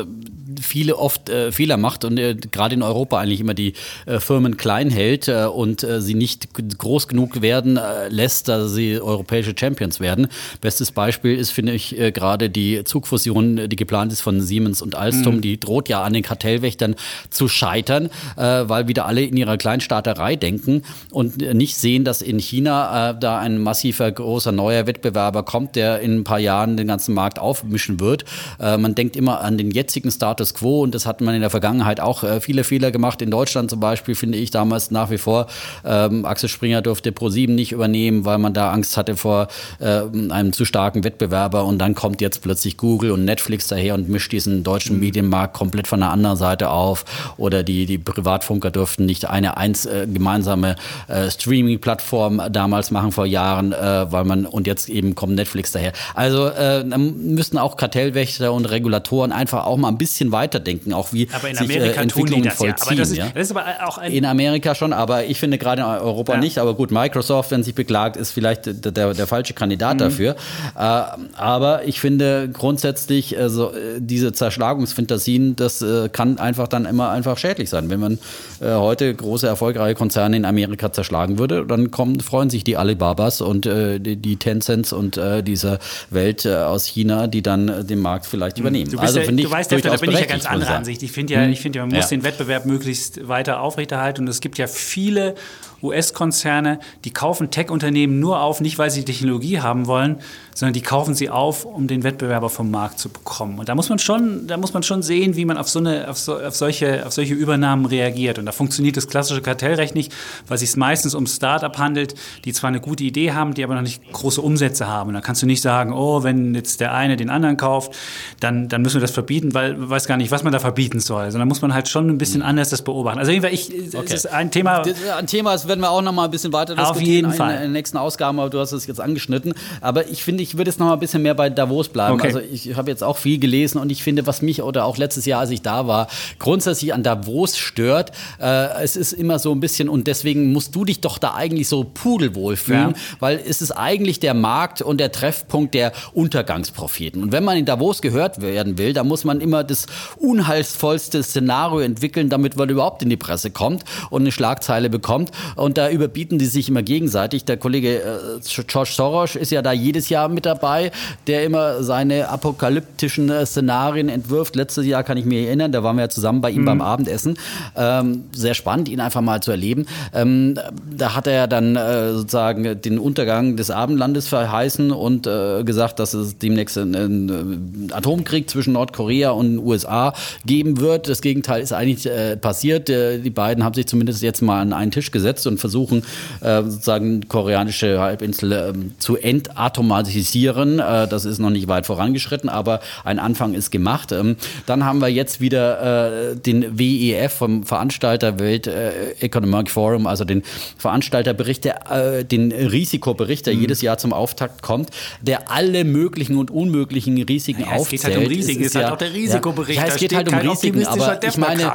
S1: viele oft äh, Fehler macht und äh, gerade in Europa eigentlich immer die äh, Firmen klein hält äh, und äh, sie nicht groß genug werden äh, lässt, dass sie europäische Champions werden. Bestes Beispiel ist, finde ich, gerade die Zugfusion, die geplant ist von Siemens und Alstom. Mhm. Die droht ja an den Kartellwächtern zu scheitern, weil wieder alle in ihrer Kleinstaaterei denken und nicht sehen, dass in China da ein massiver großer neuer Wettbewerber kommt, der in ein paar Jahren Jahren den ganzen Markt aufmischen wird. Äh, man denkt immer an den jetzigen Status quo und das hat man in der Vergangenheit auch äh, viele Fehler gemacht. In Deutschland zum Beispiel finde ich damals nach wie vor, ähm, Axel Springer durfte Pro7 nicht übernehmen, weil man da Angst hatte vor äh, einem zu starken Wettbewerber und dann kommt jetzt plötzlich Google und Netflix daher und mischt diesen deutschen mhm. Medienmarkt komplett von der anderen Seite auf oder die, die Privatfunker durften nicht eine eins äh, gemeinsame äh, Streaming-Plattform damals machen vor Jahren, äh, weil man und jetzt eben kommt Netflix daher. Also also äh, müssten auch Kartellwächter und Regulatoren einfach auch mal ein bisschen weiterdenken, auch wie
S2: aber in
S1: sich
S2: Amerika
S1: äh, Entwicklungen
S2: das,
S1: vollziehen. Ja. Aber das,
S2: ist, das ist aber auch ein
S1: in Amerika schon, aber ich finde gerade in Europa ja. nicht. Aber gut, Microsoft, wenn sich beklagt, ist vielleicht der, der, der falsche Kandidat mhm. dafür. Äh, aber ich finde grundsätzlich, also, diese Zerschlagungsfantasien, das äh, kann einfach dann immer einfach schädlich sein. Wenn man äh, heute große erfolgreiche Konzerne in Amerika zerschlagen würde, dann kommen, freuen sich die Alibabas und äh, die, die Tencents und äh, diese Welt äh, aus China, die dann äh, den Markt vielleicht hm. übernehmen.
S2: Du, also, ja, du weißt ja, da bin ich ja ganz anderer Ansicht. Ich finde ja, hm. ich finde ja, man muss ja. den Wettbewerb möglichst weiter aufrechterhalten und es gibt ja viele US-Konzerne, die kaufen Tech-Unternehmen nur auf, nicht weil sie Technologie haben wollen, sondern die kaufen sie auf, um den Wettbewerber vom Markt zu bekommen. Und da muss man schon, da muss man schon sehen, wie man auf so eine, auf, so, auf solche, auf solche Übernahmen reagiert. Und da funktioniert das klassische Kartellrecht nicht, weil sich meistens um Start-up handelt, die zwar eine gute Idee haben, die aber noch nicht große Umsätze haben. Und da kannst du nicht sagen, oh, wenn jetzt der eine den anderen kauft, dann, dann müssen wir das verbieten, weil man weiß gar nicht, was man da verbieten soll. Sondern also muss man halt schon ein bisschen anders das beobachten. Also jedenfalls, ich, okay. es ist ein Thema.
S1: Ein Thema, das werden wir auch noch mal ein bisschen weiter
S2: diskutieren. Auf jeden Fall.
S1: In den nächsten Ausgaben, aber du hast es jetzt angeschnitten. Aber ich finde, ich würde jetzt noch mal ein bisschen mehr bei Davos bleiben. Okay. Also ich habe jetzt auch viel gelesen und ich finde, was mich oder auch letztes Jahr, als ich da war, grundsätzlich an Davos stört, äh, es ist immer so ein bisschen und deswegen musst du dich doch da eigentlich so pudelwohl fühlen, ja. weil es ist eigentlich der Markt und der Treffpunkt der Untergangspropheten. Und wenn man in Davos gehört werden will, dann muss man immer das unheilsvollste Szenario entwickeln, damit man überhaupt in die Presse kommt und eine Schlagzeile bekommt. Und da überbieten die sich immer gegenseitig. Der Kollege äh, George Soros ist ja da jedes Jahr mit dabei, der immer seine apokalyptischen äh, Szenarien entwirft. Letztes Jahr kann ich mich erinnern, da waren wir ja zusammen bei ihm mhm. beim Abendessen. Ähm, sehr spannend, ihn einfach mal zu erleben. Ähm, da hat er dann äh, sozusagen den Untergang des Abendlandes verheißen und äh, gesagt, dass es demnächst einen, einen Atomkrieg zwischen Nordkorea und den USA geben wird. Das Gegenteil ist eigentlich äh, passiert. Äh, die beiden haben sich zumindest jetzt mal an einen Tisch gesetzt und versuchen äh, sozusagen koreanische Halbinsel äh, zu entatomatisieren. Äh, das ist noch nicht weit vorangeschritten, aber ein Anfang ist gemacht. Ähm, dann haben wir jetzt wieder äh, den WEF vom Veranstalter Welt äh, Economic Forum, also den Veranstalterbericht, der, äh, den Risikobericht, der mhm. jedes Jahr zum Auftakt kommt, der alle möglichen und unmöglichen Risiken ja, aufzählt. Es geht halt um
S2: Risiken, es ist, halt auch der Risikobericht.
S1: Ja, ja es geht halt um Risiken, aber ich meine,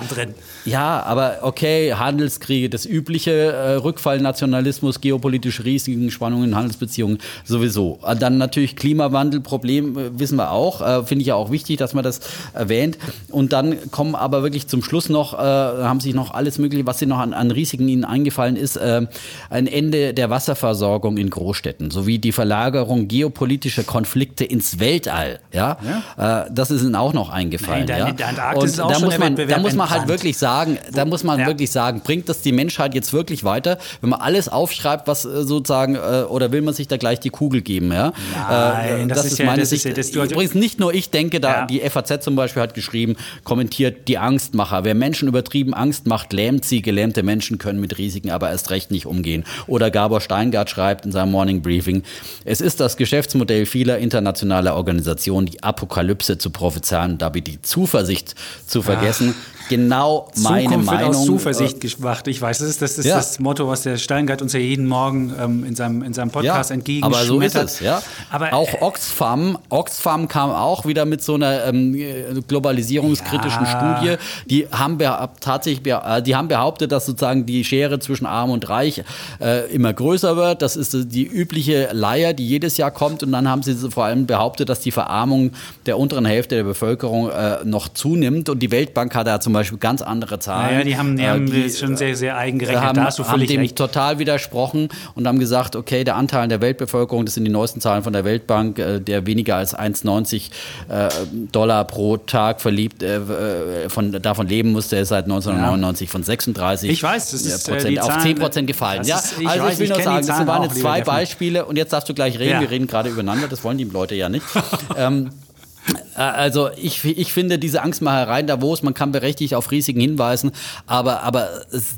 S1: ja, aber okay, Handelskriege, das übliche äh, Rückfallnationalismus, geopolitische Risiken, Spannungen in Handelsbeziehungen sowieso. Dann natürlich Klimawandelproblem, äh, wissen wir auch. Äh, Finde ich ja auch wichtig, dass man das erwähnt. Und dann kommen aber wirklich zum Schluss noch, äh, haben sich noch alles Mögliche, was sie noch an, an Risiken ihnen eingefallen ist, äh, ein Ende der Wasserversorgung in Großstädten sowie die Verlagerung geopolitischer Konflikte ins Weltall. Ja, ja. Äh, das ist ihnen auch noch eingefallen. Nein, ja?
S2: der da
S1: muss man, da muss man halt wirklich sagen, da muss man ja. wirklich sagen, bringt das die Menschheit jetzt wirklich weiter? Weiter, wenn man alles aufschreibt, was äh, sozusagen, äh, oder will man sich da gleich die Kugel geben? Ja?
S2: Nein,
S1: äh, das, das, ist, ja, meine das Sicht. Ist ja, Übrigens nicht nur ich denke, da ja. die FAZ zum Beispiel hat geschrieben, kommentiert die Angstmacher. Wer Menschen übertrieben Angst macht, lähmt sie. Gelähmte Menschen können mit Risiken aber erst recht nicht umgehen. Oder Gabor Steingart schreibt in seinem Morning Briefing, es ist das Geschäftsmodell vieler internationaler Organisationen, die Apokalypse zu prophezeien, dabei die Zuversicht zu vergessen. Ach genau meine
S2: Zukunft
S1: Meinung.
S2: Wird aus Zuversicht gemacht. Ich weiß, das ist, das, ist ja. das Motto, was der Steingart uns ja jeden Morgen ähm, in, seinem, in seinem Podcast ja, entgegenschmettert.
S1: Aber so ist es, ja. Aber, auch Oxfam, Oxfam kam auch wieder mit so einer ähm, globalisierungskritischen ja. Studie. Die haben tatsächlich, äh, die haben behauptet, dass sozusagen die Schere zwischen Arm und Reich äh, immer größer wird. Das ist die übliche Leier, die jedes Jahr kommt. Und dann haben sie vor allem behauptet, dass die Verarmung der unteren Hälfte der Bevölkerung äh, noch zunimmt. Und die Weltbank hat da zum Beispiel ganz andere Zahlen.
S2: Naja, die haben, die äh, haben die, schon sehr, sehr eigengerechnet.
S1: Haben, da hast du völlig haben dem recht. total widersprochen und haben gesagt, okay, der Anteil der Weltbevölkerung, das sind die neuesten Zahlen von der Weltbank, äh, der weniger als 1,90 äh, Dollar pro Tag verliebt, äh, äh, von, davon leben muss, der ist seit 1999 ja. von 36
S2: ich weiß, das ist,
S1: Prozent auf 10 Prozent gefallen. Ja,
S2: ist, ich also weiß, ich will nur sagen,
S1: das waren jetzt zwei Beispiele und jetzt darfst du gleich reden. Ja. Wir reden gerade übereinander, das wollen die Leute ja nicht. ähm, äh, also ich, ich finde diese Angstmacherei Davos, man kann berechtigt auf Risiken hinweisen, aber, aber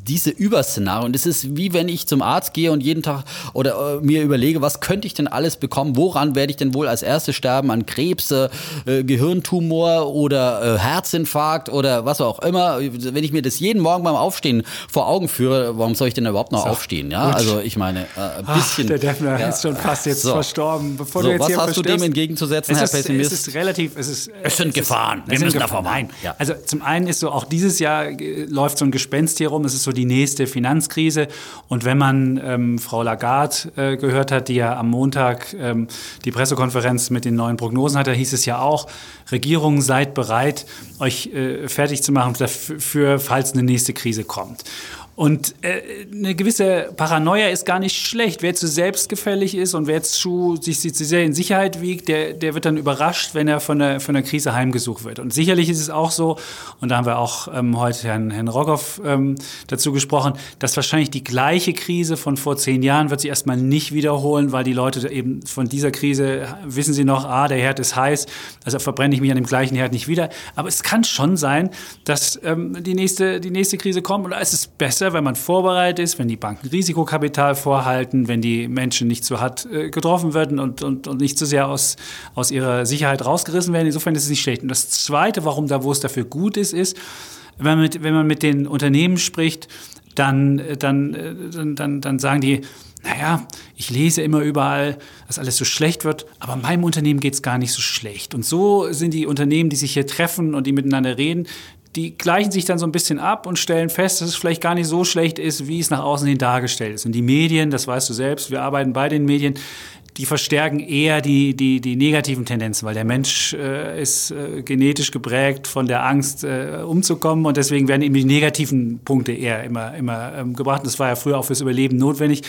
S1: diese Überszenario, und es ist wie wenn ich zum Arzt gehe und jeden Tag oder äh, mir überlege, was könnte ich denn alles bekommen, woran werde ich denn wohl als erstes sterben, an Krebs, äh, Gehirntumor oder äh, Herzinfarkt oder was auch immer. Wenn ich mir das jeden Morgen beim Aufstehen vor Augen führe, warum soll ich denn überhaupt noch so, aufstehen? Ja, gut. also ich meine, äh, ein bisschen. Ach,
S2: der Defner ja, ist schon fast jetzt so. verstorben.
S1: Bevor so, du jetzt was hast du dem entgegenzusetzen,
S2: es
S1: Herr
S2: ist,
S1: Pessimist?
S2: Es ist relativ, es ist.
S1: Es sind es Gefahren.
S2: Ist, wir müssen davor meinen. Ja. Also zum einen ist so, auch dieses Jahr äh, läuft so ein Gespenst hier rum. Es ist so die nächste Finanzkrise. Und wenn man ähm, Frau Lagarde äh, gehört hat, die ja am Montag ähm, die Pressekonferenz mit den neuen Prognosen hatte, hieß es ja auch, Regierungen seid bereit, euch äh, fertig zu machen dafür, falls eine nächste Krise kommt. Und äh, eine gewisse Paranoia ist gar nicht schlecht. Wer zu selbstgefällig ist und wer zu sich zu sehr in Sicherheit wiegt, der, der wird dann überrascht, wenn er von der, von der Krise heimgesucht wird. Und sicherlich ist es auch so, und da haben wir auch ähm, heute Herrn, Herrn Rogoff ähm, dazu gesprochen, dass wahrscheinlich die gleiche Krise von vor zehn Jahren wird sich erstmal nicht wiederholen, weil die Leute eben von dieser Krise wissen sie noch, ah, der Herd ist heiß, also verbrenne ich mich an dem gleichen Herd nicht wieder. Aber es kann schon sein, dass ähm, die, nächste, die nächste Krise kommt da ist es besser, besser, wenn man vorbereitet ist, wenn die Banken Risikokapital vorhalten, wenn die Menschen nicht zu hart äh, getroffen werden und, und, und nicht zu sehr aus, aus ihrer Sicherheit rausgerissen werden. Insofern ist es nicht schlecht. Und das Zweite, warum Davos dafür gut ist, ist, wenn man mit, wenn man mit den Unternehmen spricht, dann, dann, dann, dann, dann sagen die, naja, ich lese immer überall, dass alles so schlecht wird, aber meinem Unternehmen geht es gar nicht so schlecht. Und so sind die Unternehmen, die sich hier treffen und die miteinander reden, die gleichen sich dann so ein bisschen ab und stellen fest, dass es vielleicht gar nicht so schlecht ist, wie es nach außen hin dargestellt ist. Und die Medien, das weißt du selbst, wir arbeiten bei den Medien, die verstärken eher die, die, die negativen Tendenzen, weil der Mensch äh, ist äh, genetisch geprägt von der Angst, äh, umzukommen und deswegen werden eben die negativen Punkte eher immer, immer ähm, gebracht. Das war ja früher auch fürs Überleben notwendig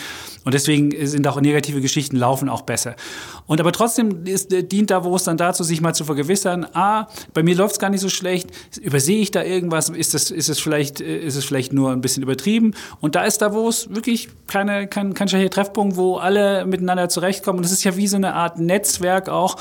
S2: und deswegen sind auch negative Geschichten laufen auch besser. Und aber trotzdem ist, äh, dient Davos dann dazu, sich mal zu vergewissern, ah, bei mir läuft es gar nicht so schlecht, übersehe ich da irgendwas, ist, das, es vielleicht, äh, ist es vielleicht nur ein bisschen übertrieben? Und da ist Davos wirklich keine, kein, kein schlechter Treffpunkt, wo alle miteinander zurechtkommen und es ist ja wie so eine Art Netzwerk auch.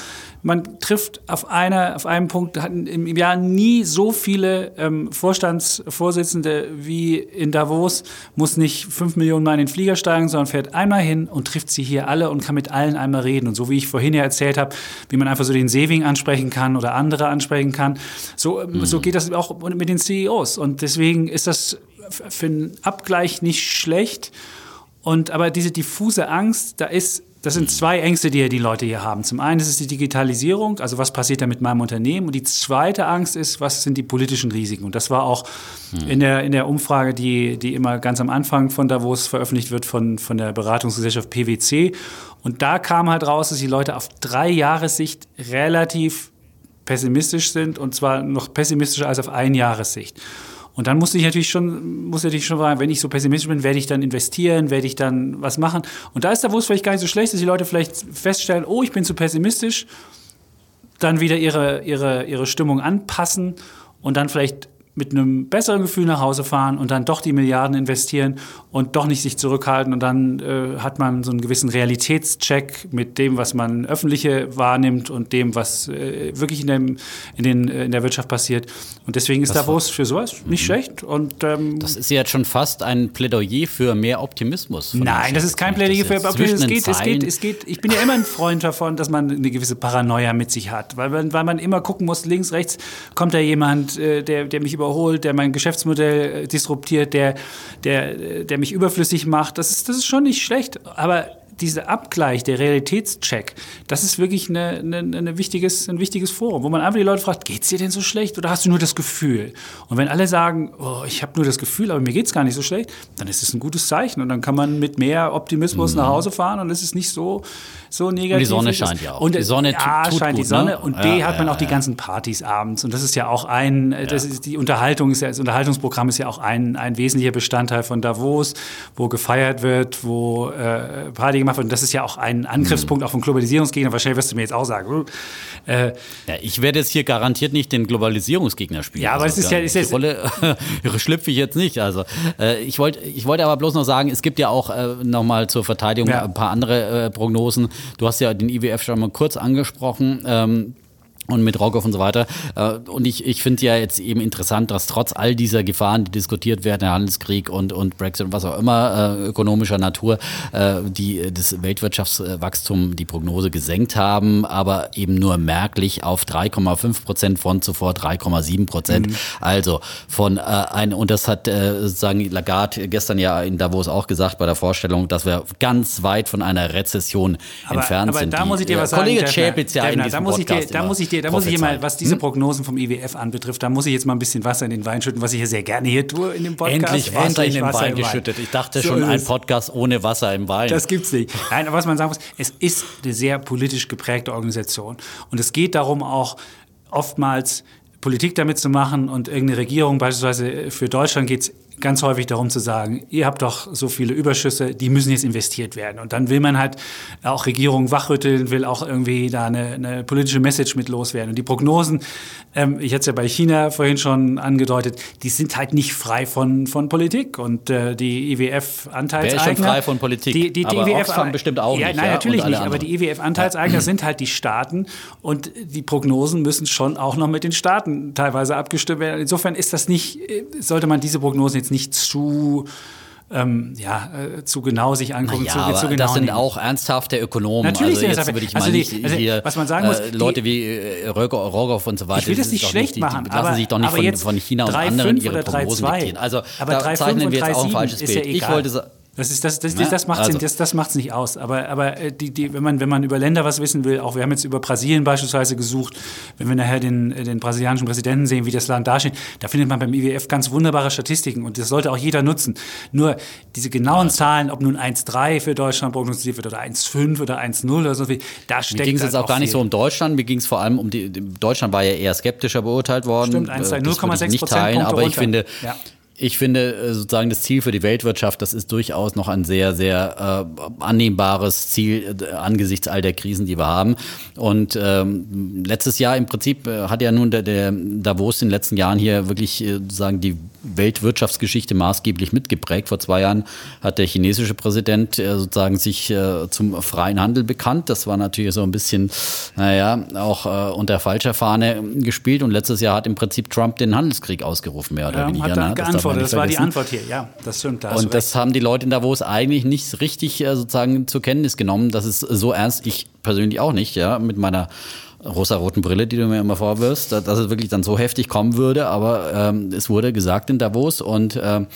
S2: Man trifft auf, einer, auf einem Punkt im Jahr nie so viele ähm, Vorstandsvorsitzende wie in Davos, muss nicht fünf Millionen Mal in den Flieger steigen, sondern fährt einmal hin und trifft sie hier alle und kann mit allen einmal reden. Und so wie ich vorhin ja erzählt habe, wie man einfach so den Saving ansprechen kann oder andere ansprechen kann, so, mhm. so geht das auch mit den CEOs. Und deswegen ist das für einen Abgleich nicht schlecht. Und aber diese diffuse Angst, da ist das sind zwei Ängste, die die Leute hier haben. Zum einen ist es die Digitalisierung, also was passiert da mit meinem Unternehmen? Und die zweite Angst ist, was sind die politischen Risiken? Und das war auch hm. in, der, in der Umfrage, die, die immer ganz am Anfang von Davos veröffentlicht wird, von, von der Beratungsgesellschaft PwC. Und da kam halt raus, dass die Leute auf drei Jahressicht relativ pessimistisch sind und zwar noch pessimistischer als auf ein Jahressicht. Und dann musste ich natürlich schon, musste ich schon sagen, wenn ich so pessimistisch bin, werde ich dann investieren, werde ich dann was machen. Und da ist der Wurst vielleicht gar nicht so schlecht, dass die Leute vielleicht feststellen, oh, ich bin zu pessimistisch, dann wieder ihre, ihre, ihre Stimmung anpassen und dann vielleicht mit einem besseren Gefühl nach Hause fahren und dann doch die Milliarden investieren und doch nicht sich zurückhalten und dann äh, hat man so einen gewissen Realitätscheck mit dem, was man öffentliche wahrnimmt und dem, was äh, wirklich in, dem, in, den, äh, in der Wirtschaft passiert. Und deswegen ist das Davos für sowas nicht mhm. schlecht. Und, ähm,
S1: das ist jetzt schon fast ein Plädoyer für mehr Optimismus.
S2: Nein, das ist kein Plädoyer für Optimismus. Es geht, es, geht, es geht, ich bin ja immer ein Freund davon, dass man eine gewisse Paranoia mit sich hat, weil, weil man immer gucken muss, links, rechts kommt da jemand, äh, der, der mich über überholt, der mein Geschäftsmodell äh, disruptiert, der, der, der mich überflüssig macht. Das ist, das ist schon nicht schlecht. Aber dieser Abgleich, der Realitätscheck, das ist wirklich eine, eine, eine wichtiges, ein wichtiges Forum, wo man einfach die Leute fragt, geht's dir denn so schlecht oder hast du nur das Gefühl? Und wenn alle sagen, oh, ich habe nur das Gefühl, aber mir geht's gar nicht so schlecht, dann ist es ein gutes Zeichen und dann kann man mit mehr Optimismus mhm. nach Hause fahren und es ist nicht so, so negativ. Und
S1: die Sonne scheint ja auch. Und
S2: die Sonne ja, tut scheint gut, die Sonne
S1: ne?
S2: und B ja, hat man ja, auch die ganzen Partys abends und das ist ja auch ein, das ist die Unterhaltung ist ja, das Unterhaltungsprogramm ist ja auch ein, ein wesentlicher Bestandteil von Davos, wo gefeiert wird, wo äh, Party gemacht wird und das ist ja auch ein Angriffspunkt mhm. auch von Globalisierungsgegnern. Wahrscheinlich wirst du mir jetzt auch sagen.
S1: Äh, ja, ich werde jetzt hier garantiert nicht den Globalisierungsgegner spielen.
S2: Ja, aber also, es ist ja, ist
S1: die Rolle schlüpfe ich jetzt nicht. Also äh, ich wollte, ich wollte aber bloß noch sagen, es gibt ja auch äh, noch mal zur Verteidigung ja. ein paar andere äh, Prognosen. Du hast ja den IWF schon mal kurz angesprochen. Ähm, und mit Rogoff und so weiter. Äh, und ich, ich finde ja jetzt eben interessant, dass trotz all dieser Gefahren, die diskutiert werden, der Handelskrieg und, und Brexit und was auch immer, äh, ökonomischer Natur, äh, die das Weltwirtschaftswachstum die Prognose gesenkt haben, aber eben nur merklich auf 3,5 Prozent von zuvor 3,7 Prozent. Mhm. Also von äh, ein, und das hat äh, sozusagen Lagarde gestern ja in Davos auch gesagt bei der Vorstellung, dass wir ganz weit von einer Rezession aber, entfernt
S2: aber
S1: sind.
S2: Da die, muss ich dir was sagen.
S1: Kollege Chapitz ja in diesem
S2: da muss ich dir, da muss ich dir dir, da muss ich mal, was diese hm? Prognosen vom IWF anbetrifft, da muss ich jetzt mal ein bisschen Wasser in den Wein schütten, was ich hier sehr gerne hier tue in dem Podcast.
S1: Endlich Wasser Endlich in den Wasser Wein geschüttet. Ich dachte so schon, ein Podcast ohne Wasser im Wein.
S2: Das gibt's nicht. Nein, aber was man sagen muss, es ist eine sehr politisch geprägte Organisation. Und es geht darum auch oftmals Politik damit zu machen und irgendeine Regierung, beispielsweise für Deutschland geht es ganz häufig darum zu sagen, ihr habt doch so viele Überschüsse, die müssen jetzt investiert werden. Und dann will man halt auch Regierungen wachrütteln, will auch irgendwie da eine, eine politische Message mit loswerden. Und die Prognosen, ähm, ich hatte es ja bei China vorhin schon angedeutet, die sind halt nicht frei von, von Politik. Und äh, die IWF-Anteilseigner...
S1: Wer ist schon frei von Politik?
S2: Die, die, die aber IWF,
S1: Oxfam bestimmt auch
S2: ja,
S1: nicht.
S2: Nein, ja? natürlich nicht. Aber die IWF-Anteilseigner sind halt die Staaten. Und die Prognosen müssen schon auch noch mit den Staaten teilweise abgestimmt werden. Insofern ist das nicht, äh, sollte man diese Prognosen jetzt jetzt nicht zu ähm, ja, äh, zu genau sich angucken.
S1: Ja,
S2: zu,
S1: aber
S2: zu
S1: genau das sind nehmen. auch ernsthafte Ökonomen.
S2: Natürlich
S1: also
S2: jetzt würde ich also die, also hier, was man sagen muss, äh,
S1: Leute wie äh, Rogoff und so weiter.
S2: Ich will das, nicht schlecht
S1: nicht,
S2: machen,
S1: die, die lassen sich doch nicht von, von, China und anderen ihre Prognosen diktieren. Also
S2: aber da 3, zeichnen wir jetzt auch ein falsches Bild. Ja
S1: ich wollte
S2: das, ist, das, das, das, das macht also. das, das macht's nicht aus. Aber, aber äh, die, die, wenn, man, wenn man über Länder was wissen will, auch wir haben jetzt über Brasilien beispielsweise gesucht, wenn wir nachher den, den brasilianischen Präsidenten sehen, wie das Land dasteht, da findet man beim IWF ganz wunderbare Statistiken und das sollte auch jeder nutzen. Nur diese genauen Zahlen, ob nun 1,3 für Deutschland prognostiziert wird oder 1,5 oder 1,0 oder so, da steckt
S1: Mir ging es jetzt
S2: halt
S1: auch gar nicht so um Deutschland, mir ging es vor allem um die, Deutschland war ja eher skeptischer beurteilt worden.
S2: Stimmt, 1,3, 0,6 Prozent.
S1: Aber ich finde, ja ich finde äh, sozusagen das Ziel für die Weltwirtschaft, das ist durchaus noch ein sehr, sehr äh, annehmbares Ziel äh, angesichts all der Krisen, die wir haben. Und ähm, letztes Jahr im Prinzip äh, hat ja nun der, der Davos in den letzten Jahren hier wirklich äh, sozusagen die Weltwirtschaftsgeschichte maßgeblich mitgeprägt. Vor zwei Jahren hat der chinesische Präsident äh, sozusagen sich äh, zum freien Handel bekannt. Das war natürlich so ein bisschen, naja, auch äh, unter falscher Fahne gespielt. Und letztes Jahr hat im Prinzip Trump den Handelskrieg ausgerufen, mehr oder
S2: ja,
S1: weniger.
S2: Hat ne? geantwortet. Das, das war die Antwort hier. Ja, das stimmt. Da
S1: und das haben die Leute in Davos eigentlich nicht richtig sozusagen zur Kenntnis genommen. Das ist so ernst. Ich persönlich auch nicht, ja, mit meiner rosa-roten Brille, die du mir immer vorwirfst, dass es wirklich dann so heftig kommen würde. Aber ähm, es wurde gesagt in Davos und ähm,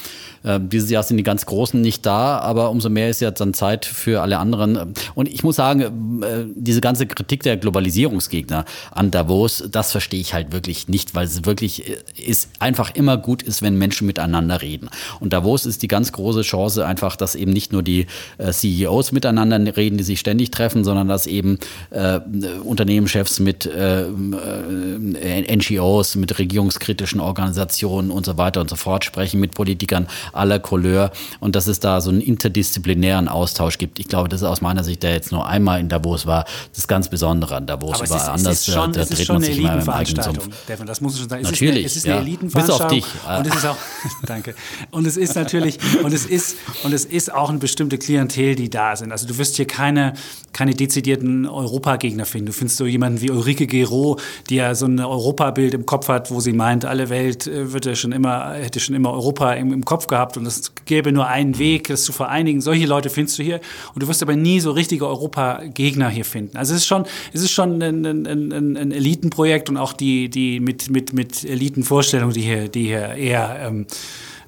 S1: äh, dieses Jahr sind die ganz Großen nicht da, aber umso mehr ist jetzt dann Zeit für alle anderen. Und ich muss sagen, äh, diese ganze Kritik der Globalisierungsgegner an Davos, das verstehe ich halt wirklich nicht, weil es wirklich äh, ist, einfach immer gut ist, wenn Menschen miteinander reden. Und Davos ist die ganz große Chance einfach, dass eben nicht nur die äh, CEOs miteinander reden, die sich ständig treffen, sondern dass eben äh, Unternehmenschefs mit äh, NGOs, mit regierungskritischen Organisationen und so weiter und so fort sprechen, mit Politikern aller Couleur und dass es da so einen interdisziplinären Austausch gibt. Ich glaube, das ist aus meiner Sicht, der jetzt nur einmal in Davos war, das ganz Besondere an Davos.
S2: Aber es ist, anders, schon, da es ist schon eine Elitenveranstaltung, Devin, das muss ich schon sagen. Es
S1: natürlich,
S2: ist eine, es ist eine ja. Elitenveranstaltung.
S1: Bis auf dich.
S2: Und es ist auch, danke. Und es ist natürlich, und es ist, und es ist auch eine bestimmte Klientel, die da sind. Also du wirst hier keine, keine dezidierten Europagegner finden. Du findest so jemanden jemand wie Ulrike Gero, die ja so ein Europabild im Kopf hat, wo sie meint, alle Welt äh, wird ja schon immer, hätte schon immer Europa im, im Kopf gehabt und es gäbe nur einen Weg, das zu vereinigen. Solche Leute findest du hier und du wirst aber nie so richtige Europa-Gegner hier finden. Also es ist schon, es ist schon ein, ein, ein, ein Elitenprojekt und auch die, die mit, mit, mit Elitenvorstellungen, die hier, die hier eher ähm,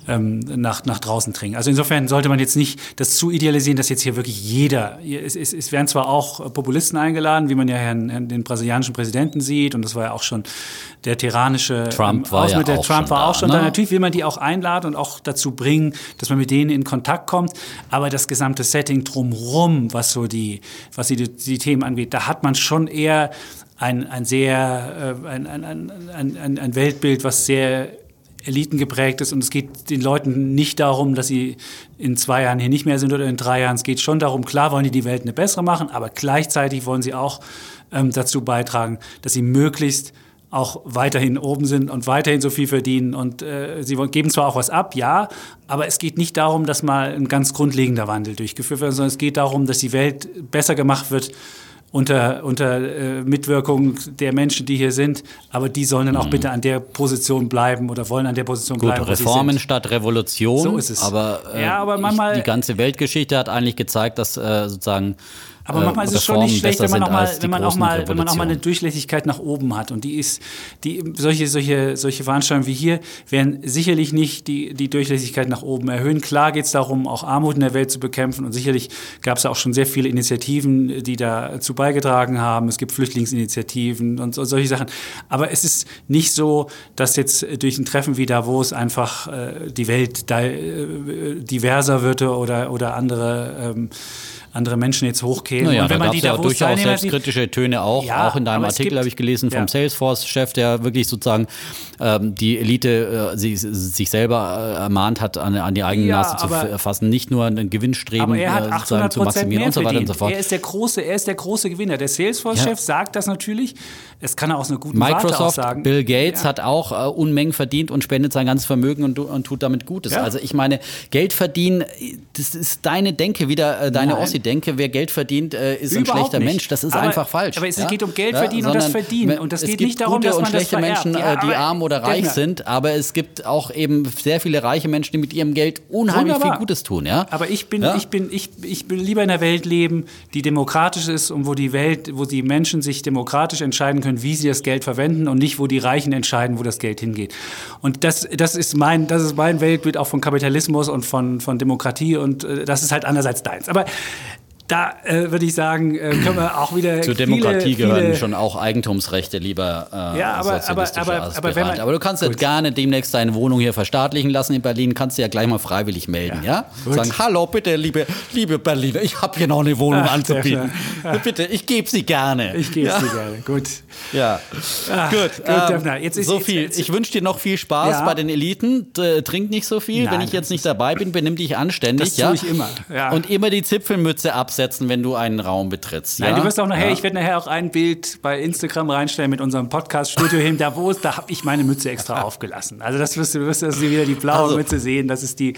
S2: ähm, nach, nach draußen dringen. Also insofern sollte man jetzt nicht das zu idealisieren, dass jetzt hier wirklich jeder, es, es, es werden zwar auch Populisten eingeladen, wie man ja Herrn, Herrn, den brasilianischen Präsidenten sieht, und das war ja auch schon der tyrannische
S1: Trump ähm, war ja
S2: auch Trump war auch schon
S1: da.
S2: da. Natürlich will man die auch einladen und auch dazu bringen, dass man mit denen in Kontakt kommt, aber das gesamte Setting drumrum, was so die, was die, die Themen angeht, da hat man schon eher ein, ein sehr, äh, ein, ein, ein, ein Weltbild, was sehr Eliten geprägt ist und es geht den Leuten nicht darum, dass sie in zwei Jahren hier nicht mehr sind oder in drei Jahren. Es geht schon darum, klar wollen die die Welt eine bessere machen, aber gleichzeitig wollen sie auch ähm, dazu beitragen, dass sie möglichst auch weiterhin oben sind und weiterhin so viel verdienen. Und äh, sie geben zwar auch was ab, ja, aber es geht nicht darum, dass mal ein ganz grundlegender Wandel durchgeführt wird, sondern es geht darum, dass die Welt besser gemacht wird unter, unter äh, Mitwirkung der Menschen, die hier sind. Aber die sollen dann auch mhm. bitte an der Position bleiben oder wollen an der Position
S1: Gut,
S2: bleiben.
S1: Reformen statt Revolution.
S2: So ist es.
S1: Aber, äh,
S2: ja, aber manchmal,
S1: ich, die ganze Weltgeschichte hat eigentlich gezeigt, dass äh, sozusagen
S2: aber manchmal ist es schon nicht schlecht, wenn man, auch mal, wenn, man auch mal, wenn man auch mal eine Durchlässigkeit nach oben hat. Und die ist, die, solche, solche, solche Veranstaltungen wie hier werden sicherlich nicht die, die Durchlässigkeit nach oben erhöhen. Klar geht es darum, auch Armut in der Welt zu bekämpfen. Und sicherlich gab es auch schon sehr viele Initiativen, die dazu beigetragen haben. Es gibt Flüchtlingsinitiativen und so, solche Sachen. Aber es ist nicht so, dass jetzt durch ein Treffen wie Davos einfach äh, die Welt da, äh, diverser wird oder, oder andere ähm, andere Menschen jetzt hochkämen.
S1: Naja,
S2: und wenn
S1: da
S2: man die
S1: ja durchaus selbstkritische Töne auch,
S2: ja,
S1: auch in deinem Artikel habe ich gelesen vom ja. Salesforce-Chef, der wirklich sozusagen ähm, die Elite äh, sie, sich selber äh, ermahnt hat, an, an die eigene
S2: ja,
S1: Nase zu fassen, nicht nur ein Gewinnstreben
S2: aber er hat
S1: äh, sozusagen zu maximieren und so weiter und so fort.
S2: Er ist der große, er ist der große Gewinner. Der Salesforce-Chef sagt das natürlich. Es kann er aus einer guten
S1: Microsoft,
S2: Warte auch sagen.
S1: Bill Gates hat auch äh, Unmengen verdient und spendet sein ganzes Vermögen und, und tut damit Gutes. Also ich meine, Geld verdienen, das ist deine Denke, wieder äh, deine Ossi-Denke. Wer Geld verdient, äh, ist
S2: Überhaupt
S1: ein schlechter
S2: nicht.
S1: Mensch. Das ist
S2: aber,
S1: einfach falsch.
S2: Aber es
S1: ja?
S2: geht um Geld verdienen und das Verdienen. Und das geht nicht darum, dass man
S1: und schlechte
S2: das
S1: Menschen, äh, die
S2: Ja,
S1: arm oder reich sind. Aber es gibt auch eben sehr viele reiche Menschen, die mit ihrem Geld unheimlich
S2: Wunderbar.
S1: viel Gutes tun. Ja?
S2: Aber ich bin,
S1: Ja?
S2: ich bin, ich, ich will lieber in einer Welt leben, die demokratisch ist und wo die Welt, wo die Menschen sich demokratisch entscheiden können, wie sie das Geld verwenden und nicht, wo die Reichen entscheiden, wo das Geld hingeht. Und das, das ist mein, das ist mein Weltbild auch von Kapitalismus und von, von Demokratie und äh, das ist halt andererseits deins. Aber da äh, würde ich sagen, äh, können wir auch wieder
S1: Zur
S2: viele,
S1: Demokratie gehören
S2: viele,
S1: schon auch Eigentumsrechte, lieber äh,
S2: Ja, aber-
S1: sozialistischer
S2: aber- aber- aber wenn man-
S1: Aspirant. aber du kannst jetzt gerne demnächst deine Wohnung hier verstaatlichen lassen in Berlin, kannst du ja gleich mal freiwillig melden, ja?
S2: gut.
S1: Sagen, hallo, bitte, liebe, liebe Berliner, ich habe hier noch eine Wohnung
S2: Ach,
S1: anzubieten. Bitte, ich gebe sie gerne.
S2: Ich gebe
S1: ja?
S2: dir gerne. Gut.
S1: Ja, gut.
S2: gut,
S1: ähm,
S2: Defner. Jetzt ist-
S1: so viel.
S2: jetzt-
S1: ich wünsche dir noch viel Spaß
S2: Ja.
S1: bei den Eliten. T- Trink nicht so viel. Wenn
S2: Nein,
S1: ich jetzt nicht dabei bin, benimm dich anständig.
S2: Das
S1: ja?
S2: tue ich immer, ja.
S1: Und immer die Zipfelmütze absetzen, wenn du einen Raum betrittst.
S2: Nein,
S1: ja?
S2: du wirst auch nachher,
S1: Ja.
S2: ich werde nachher auch ein Bild bei Instagram reinstellen mit unserem Podcast-Studio hin Davos. Da habe ich meine Mütze extra aufgelassen. Also das wirst du, wirst du wieder die blaue
S1: Also.
S2: Mütze sehen. Das ist die,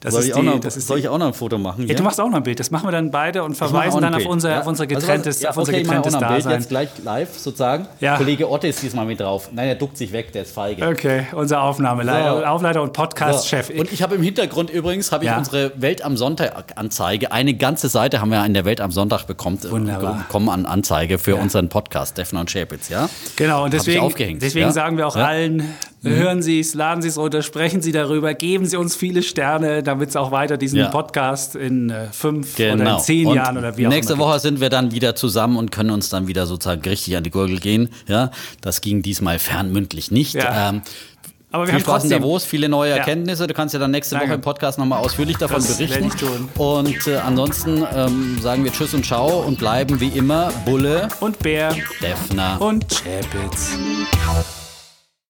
S2: das
S1: Soll,
S2: ist
S1: ich
S2: die,
S1: auch, noch,
S2: das ist
S1: soll ich auch noch ein Foto machen?
S2: ja,
S1: hier?
S2: du machst auch noch ein Bild. Das machen wir dann beide und
S1: Ich
S2: verweisen dann auf unser,
S1: ja?
S2: auf unser
S1: Also,
S2: getrenntes,
S1: ja,
S2: auf unser
S1: okay, ich
S2: getrenntes
S1: auch noch ein Bild
S2: Dasein.
S1: jetzt gleich live sozusagen.
S2: Ja.
S1: Kollege Otte ist diesmal mit drauf. Nein, er duckt sich weg, der ist feige.
S2: Okay, unser Aufnahmeleiter,
S1: So.
S2: Aufleiter und
S1: So.
S2: Podcast-Chef.
S1: Und ich habe im Hintergrund übrigens habe ich
S2: Ja.
S1: unsere Welt am Sonntag Anzeige. Eine ganze Seite haben wir in der Welt am Sonntag bekommen, äh,
S2: Wunderbar.
S1: bekommen an Anzeige für unseren Podcast Defner und Schäpitz, ja?
S2: Genau, und deswegen, deswegen
S1: ja?
S2: sagen wir auch
S1: Ja. Mhm.
S2: allen, hören Sie es, laden Sie es runter, sprechen Sie darüber, geben Sie uns viele Sterne, damit es auch weiter diesen
S1: Ja.
S2: Podcast in äh, fünf oder
S1: Genau.
S2: in zehn
S1: und
S2: Jahren oder wie auch
S1: Nächste
S2: immer
S1: Woche sind wir dann wieder zusammen und können uns dann wieder sozusagen richtig an die Gurgel gehen. Ja, das ging diesmal fernmündlich nicht.
S2: Ja.
S1: Ähm,
S2: Aber wir
S1: viel
S2: haben
S1: Spaß in
S2: trotzdem,
S1: Davos, viele neue. Erkenntnisse. Du kannst ja dann nächste
S2: Danke.
S1: Woche im Podcast nochmal ausführlich davon
S2: Das
S1: berichten. Und äh, ansonsten ähm, sagen wir Tschüss und Ciao und bleiben wie immer Bulle,
S2: und Bär
S1: Defner.
S2: und Chapitz.